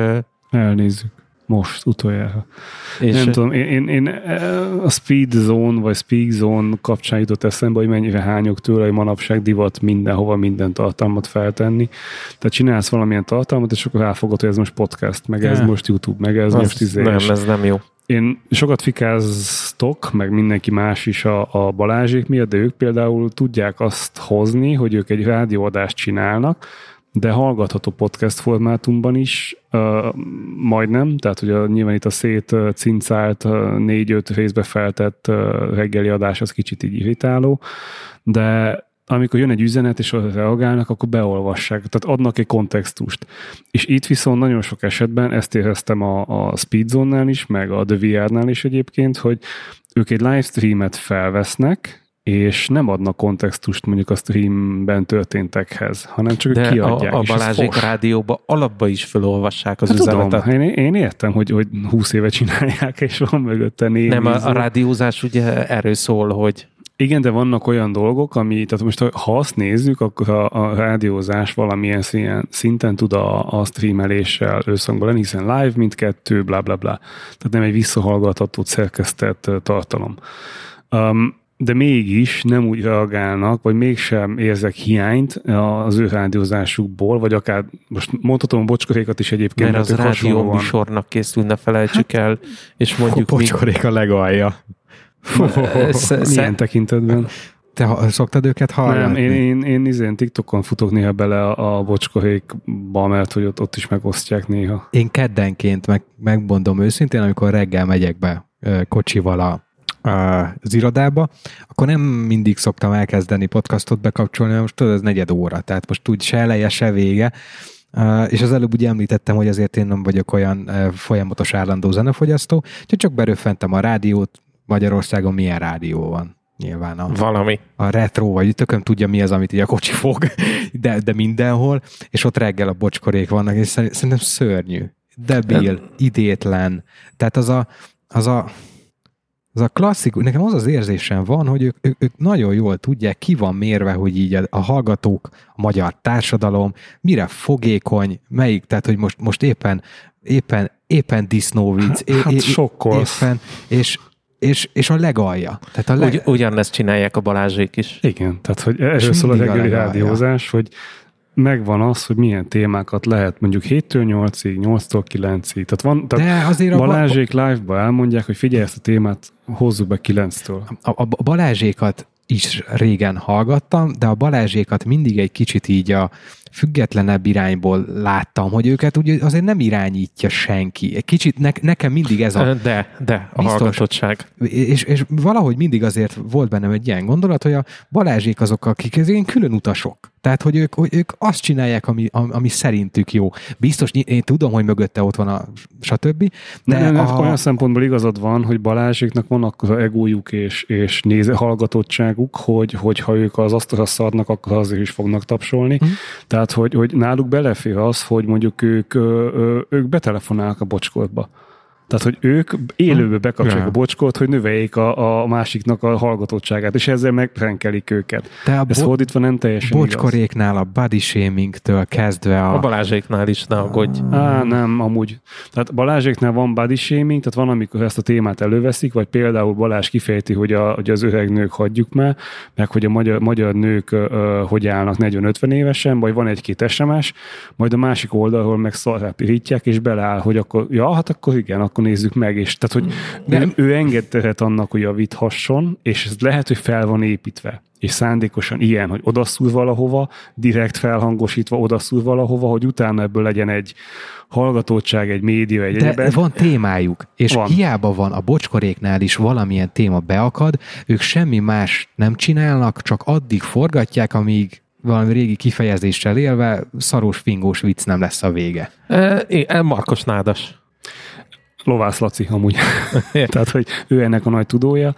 Elnézzük. Most, utoljára. és nem tudom, én, én, én a Speed Zone, vagy Speak Zone kapcsán jutott eszembe, hogy mennyire hányok tőle, hogy manapság divat mindenhova minden tartalmat feltenni. Tehát csinálsz valamilyen tartalmat, és akkor elfogod, hogy ez most podcast, meg ez Ja. most YouTube, meg ez az, most izé. nem, ez nem jó. Én sokat fikáztok, meg mindenki más is a, a Balázsék miatt, de ők például tudják azt hozni, hogy ők egy rádióadást csinálnak, de hallgatható podcast formátumban is, uh, majdnem, tehát hogy a, nyilván itt a szét uh, cincált, uh, négy-öt részbe feltett uh, reggeli adás az kicsit így irritáló, de amikor jön egy üzenet, és arra reagálnak, akkor beolvassák, tehát adnak egy kontextust. És itt viszont nagyon sok esetben, ezt éreztem a, a Speedzone-nál is, meg a The VR-nál is egyébként, hogy ők egy livestreamet felvesznek, és nem adnak kontextust mondjuk a streamben történtekhez, hanem csak De kiadják. a, a Balázsék rádióba alapba is felolvassák az Hát üzenetet. tudom, én, én értem, hogy, hogy 20 éve csinálják, és van mögötte négy Nem, a, a rádiózás ugye erről szól, hogy Igen, de vannak olyan dolgok, ami, tehát most ha azt nézzük, akkor a, a rádiózás valamilyen színen, szinten tud a, a streameléssel összhangban lenni, hiszen live mindkettő, bla bla bla. Tehát nem egy visszahallgatható szerkesztett tartalom. Um, de mégis nem úgy reagálnak, vagy mégsem érzek hiányt az ő rádiózásukból, vagy akár most mondhatom a bocskorékat is egyébként, mert az rádió műsornak készül, ne felejtsük el, és mondjuk mi, Pocskorék a legalja. Milyen tekintetben? Te szoktad őket hallgatni? Nem, én, én, én izén TikTokon futok néha bele a, a bocskorékba, mert hogy ott, ott is megosztják néha. Én keddenként meg, megmondom őszintén, amikor reggel megyek be kocsival a, az irodába, akkor nem mindig szoktam elkezdeni podcastot bekapcsolni, mert most tudod, ez negyed óra, tehát most úgy se eleje, se vége, Uh, és az előbb ugye említettem, hogy azért én nem vagyok olyan uh, folyamatos állandó zenefogyasztó, úgyhogy csak beröffentem a rádiót, Magyarországon milyen rádió van. Nyilván a, valami. a retro, vagy tököm tudja mi az, amit így a kocsi fog, de, de mindenhol, és ott reggel a bocskorék vannak, és szerint- szerintem szörnyű. Debil, idétlen. Tehát az a, az a, az a klasszikus, nekem az az érzésem van, hogy ők, ők, ők nagyon jól tudják, ki van mérve, hogy így a, a hallgatók, a magyar társadalom, mire fogékony, melyik, tehát hogy most, most éppen, éppen, éppen disznóvic, é- Hát é- éppen, és, és, és a legalja. Tehát a leg, Ugy, ugyanezt csinálják a Balázsék is. Igen, tehát hogy erről És szól a mindig a reggeli rádiózás, hogy megvan az, hogy milyen témákat lehet mondjuk 7-től 8-ig, 8-tól 9-ig. Tehát, van, tehát De azért a, ba- Balázsék live-ba elmondják, hogy figyelj ezt a témát, hozzuk be 9-től. a, a Balázsékat is régen hallgattam, de a Balázsékat mindig egy kicsit így a függetlenebb irányból láttam, hogy őket ugye azért nem irányítja senki. Egy kicsit ne, nekem mindig ez a... De, de, a Biztos. hallgatottság. És, és valahogy mindig azért volt bennem egy ilyen gondolat, hogy a Balázsék azok, akik ez ilyen külön utasok. Tehát, hogy ők, hogy ők azt csinálják, ami, ami szerintük jó. Biztos, én tudom, hogy mögötte ott van a stb. De De nem, a... olyan szempontból igazad van, hogy Balázséknak van akkor az egójuk és, és néző hallgatottságuk, hogy, hogy ha ők az asztalra szarnak, akkor azért is fognak tapsolni. Mhm. Tehát, hogy, hogy náluk belefér az, hogy mondjuk ők, ők betelefonálnak a bocskortba. Tehát, hogy ők élőbe bekapcsolják Ja. a bocskort, hogy növeljék a, a másiknak a hallgatottságát, és ezzel megrenkelik őket. de a Ez bo- fordítva nem teljesen igaz. bocskoréknál a body shaming-től kezdve A a... Balázséknál is ne aggódj. Á, nem, amúgy. Tehát Balázséknál van body shaming, tehát van, amikor ezt a témát előveszik, vagy például Balázs kifejti, hogy, a, hogy az öreg nők hagyjuk már, meg hogy a magyar, magyar nők ö, hogy állnak 40-50 évesen, vagy van egy-két SMS, majd a másik oldalról meg szarrá és beleáll, hogy akkor, ja, hát akkor igen, akkor nézzük meg, és tehát, hogy ő, ő engedhet annak, hogy javíthasson, és ez lehet, hogy fel van építve és szándékosan ilyen, hogy odaszúr valahova, direkt felhangosítva odaszúr valahova, hogy utána ebből legyen egy hallgatóság, egy média, egy De egyebek. van témájuk, és Van. hiába van a bocskoréknál is valamilyen téma beakad, ők semmi más nem csinálnak, csak addig forgatják, amíg valami régi kifejezéssel élve szarós fingós vicc nem lesz a vége. E, Markos Nádas. Lovász Laci amúgy. Tehát, hogy ő ennek a nagy tudója.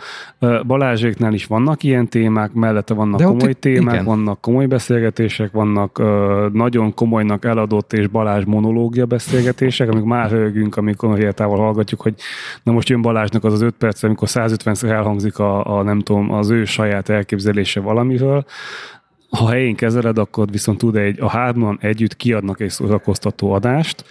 Balázséknál is vannak ilyen témák, mellette vannak De ott komoly itt- témák, igen. vannak komoly beszélgetések, vannak ö, nagyon komolynak eladott és Balázs monológia beszélgetések, amikor már rögünk, amikor hihetával hallgatjuk, hogy na most jön Balázsnak az az öt perc, amikor 150-szer elhangzik a, a, nem tudom, az ő saját elképzelése valamiről, ha helyén kezeled, akkor viszont tud egy, a hárman együtt kiadnak egy szórakoztató adást,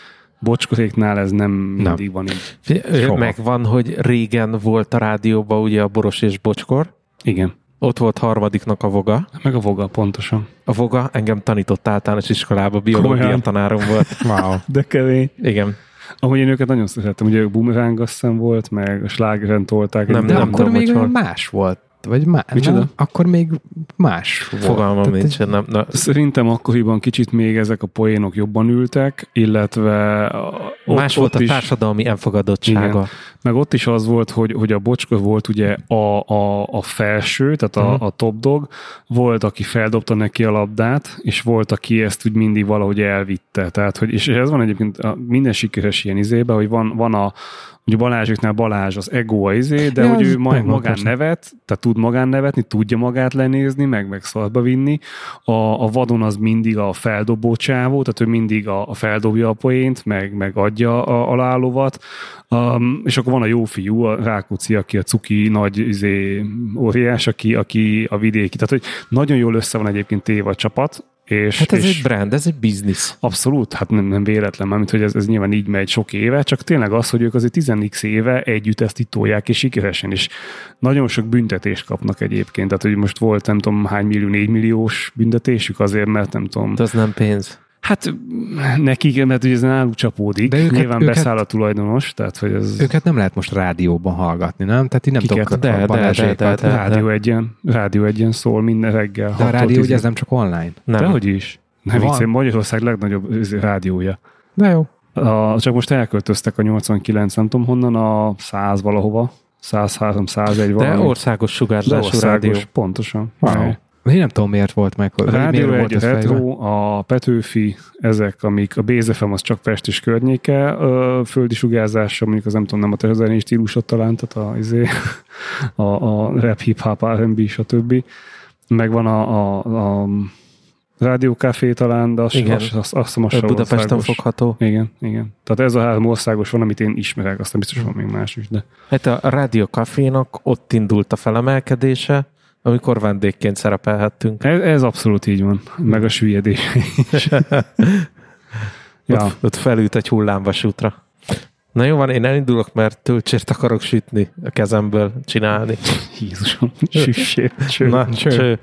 Bocskoréknál ez nem mindig van így. Soha. Megvan, hogy régen volt a rádióban ugye a Boros és Bocskor. Igen. Ott volt harmadiknak a Voga. Meg a voga, pontosan. A Voga engem tanított általános iskolába, biológia Komolyan? tanárom volt. Wow. De kemény. Igen. Ahogy én őket nagyon szerettem, ugye ők hiszem volt, meg a slágeren tolták. Nem, egy- nem akkor tudom, még más volt. Vagy má- Micsoda? nem? Akkor még más volt. Fogalmam Tehát nincs. Nem, na, Szerintem akkoriban kicsit még ezek a poénok jobban ültek, illetve a- ott, más ott volt a is, társadalmi elfogadottsága. Meg ott is az volt, hogy, hogy a bocska volt ugye a, a, a felső, tehát a, Mhm. a top dog, volt, aki feldobta neki a labdát, és volt, aki ezt úgy mindig valahogy elvitte. Tehát, hogy, és ez van egyébként a, minden sikeres ilyen izébe, hogy van, van a Ugye Balázsiknál Balázs az ego a izé, de Ja, hogy ő ma, megvan, magán nevet, tehát tud magán nevetni, tudja magát lenézni, meg, meg szarba vinni. A, a vadon az mindig a feldobó csávó, tehát ő mindig a, a feldobja a poént, meg, meg adja a, a lálovat. Um, és akkor van a jó fiú, a Rákóczi, aki a cuki nagy izé, óriás, aki, aki a vidéki. Tehát, hogy nagyon jól össze van egyébként téve a csapat, és, Hát ez és egy brand, ez egy biznisz. Abszolút, hát nem, nem véletlen, mert hogy ez, ez nyilván így megy sok éve, csak tényleg az, hogy ők azért 10 éve együtt ezt itt tolják, és sikeresen is. Nagyon sok büntetést kapnak egyébként, tehát hogy most volt nem tudom hány millió, 4 milliós büntetésük azért, mert nem tudom. De az nem pénz. Hát nekik, mert ugye ez náluk csapódik, De őket- nyilván őket- beszáll a tulajdonos, tehát hogy ez Őket nem lehet most rádióban hallgatni, nem? Tehát így nem Kiket? tudok De, de, de, de, de. rádió egyen, rádió egyen szól minden reggel. De a rádió ugye ez nem csak online. Nem. Dehogy is. Nem viccelj, Magyarország legnagyobb rádiója. De jó. A, csak most elköltöztek a 89, nem tudom honnan, a 100 valahova. 103, 101 De valami. országos De sugárzású országos, rádió. pontosan. Wow. Én nem tudom, miért volt meg. A rádió miért egy, a retro, a Petőfi, ezek, amik a BZFM az csak Pest és környéke, ö, földi sugárzása, mondjuk az nem tudom, nem a te zenei stílusod talán, tehát a, izé, a, a rap, hip-hop, R&B, stb. Meg van a, a, a rádiókafé talán, de azt, Igen. azt, azt, azt Ö, Budapesten országos. fogható. Igen, igen. Tehát ez a három országos van, amit én ismerek, aztán biztos van még más is, de Hát a Rádió Cafénak ott indult a felemelkedése, amikor vendégként szerepelhettünk. ez, ez abszolút így van. Meg a süllyedés is. ja. Ott, ott felült egy hullámvasútra. Na jó van, én elindulok, mert töltsért akarok sütni a kezemből, csinálni. Jézusom, süssér, cső. Na, cső.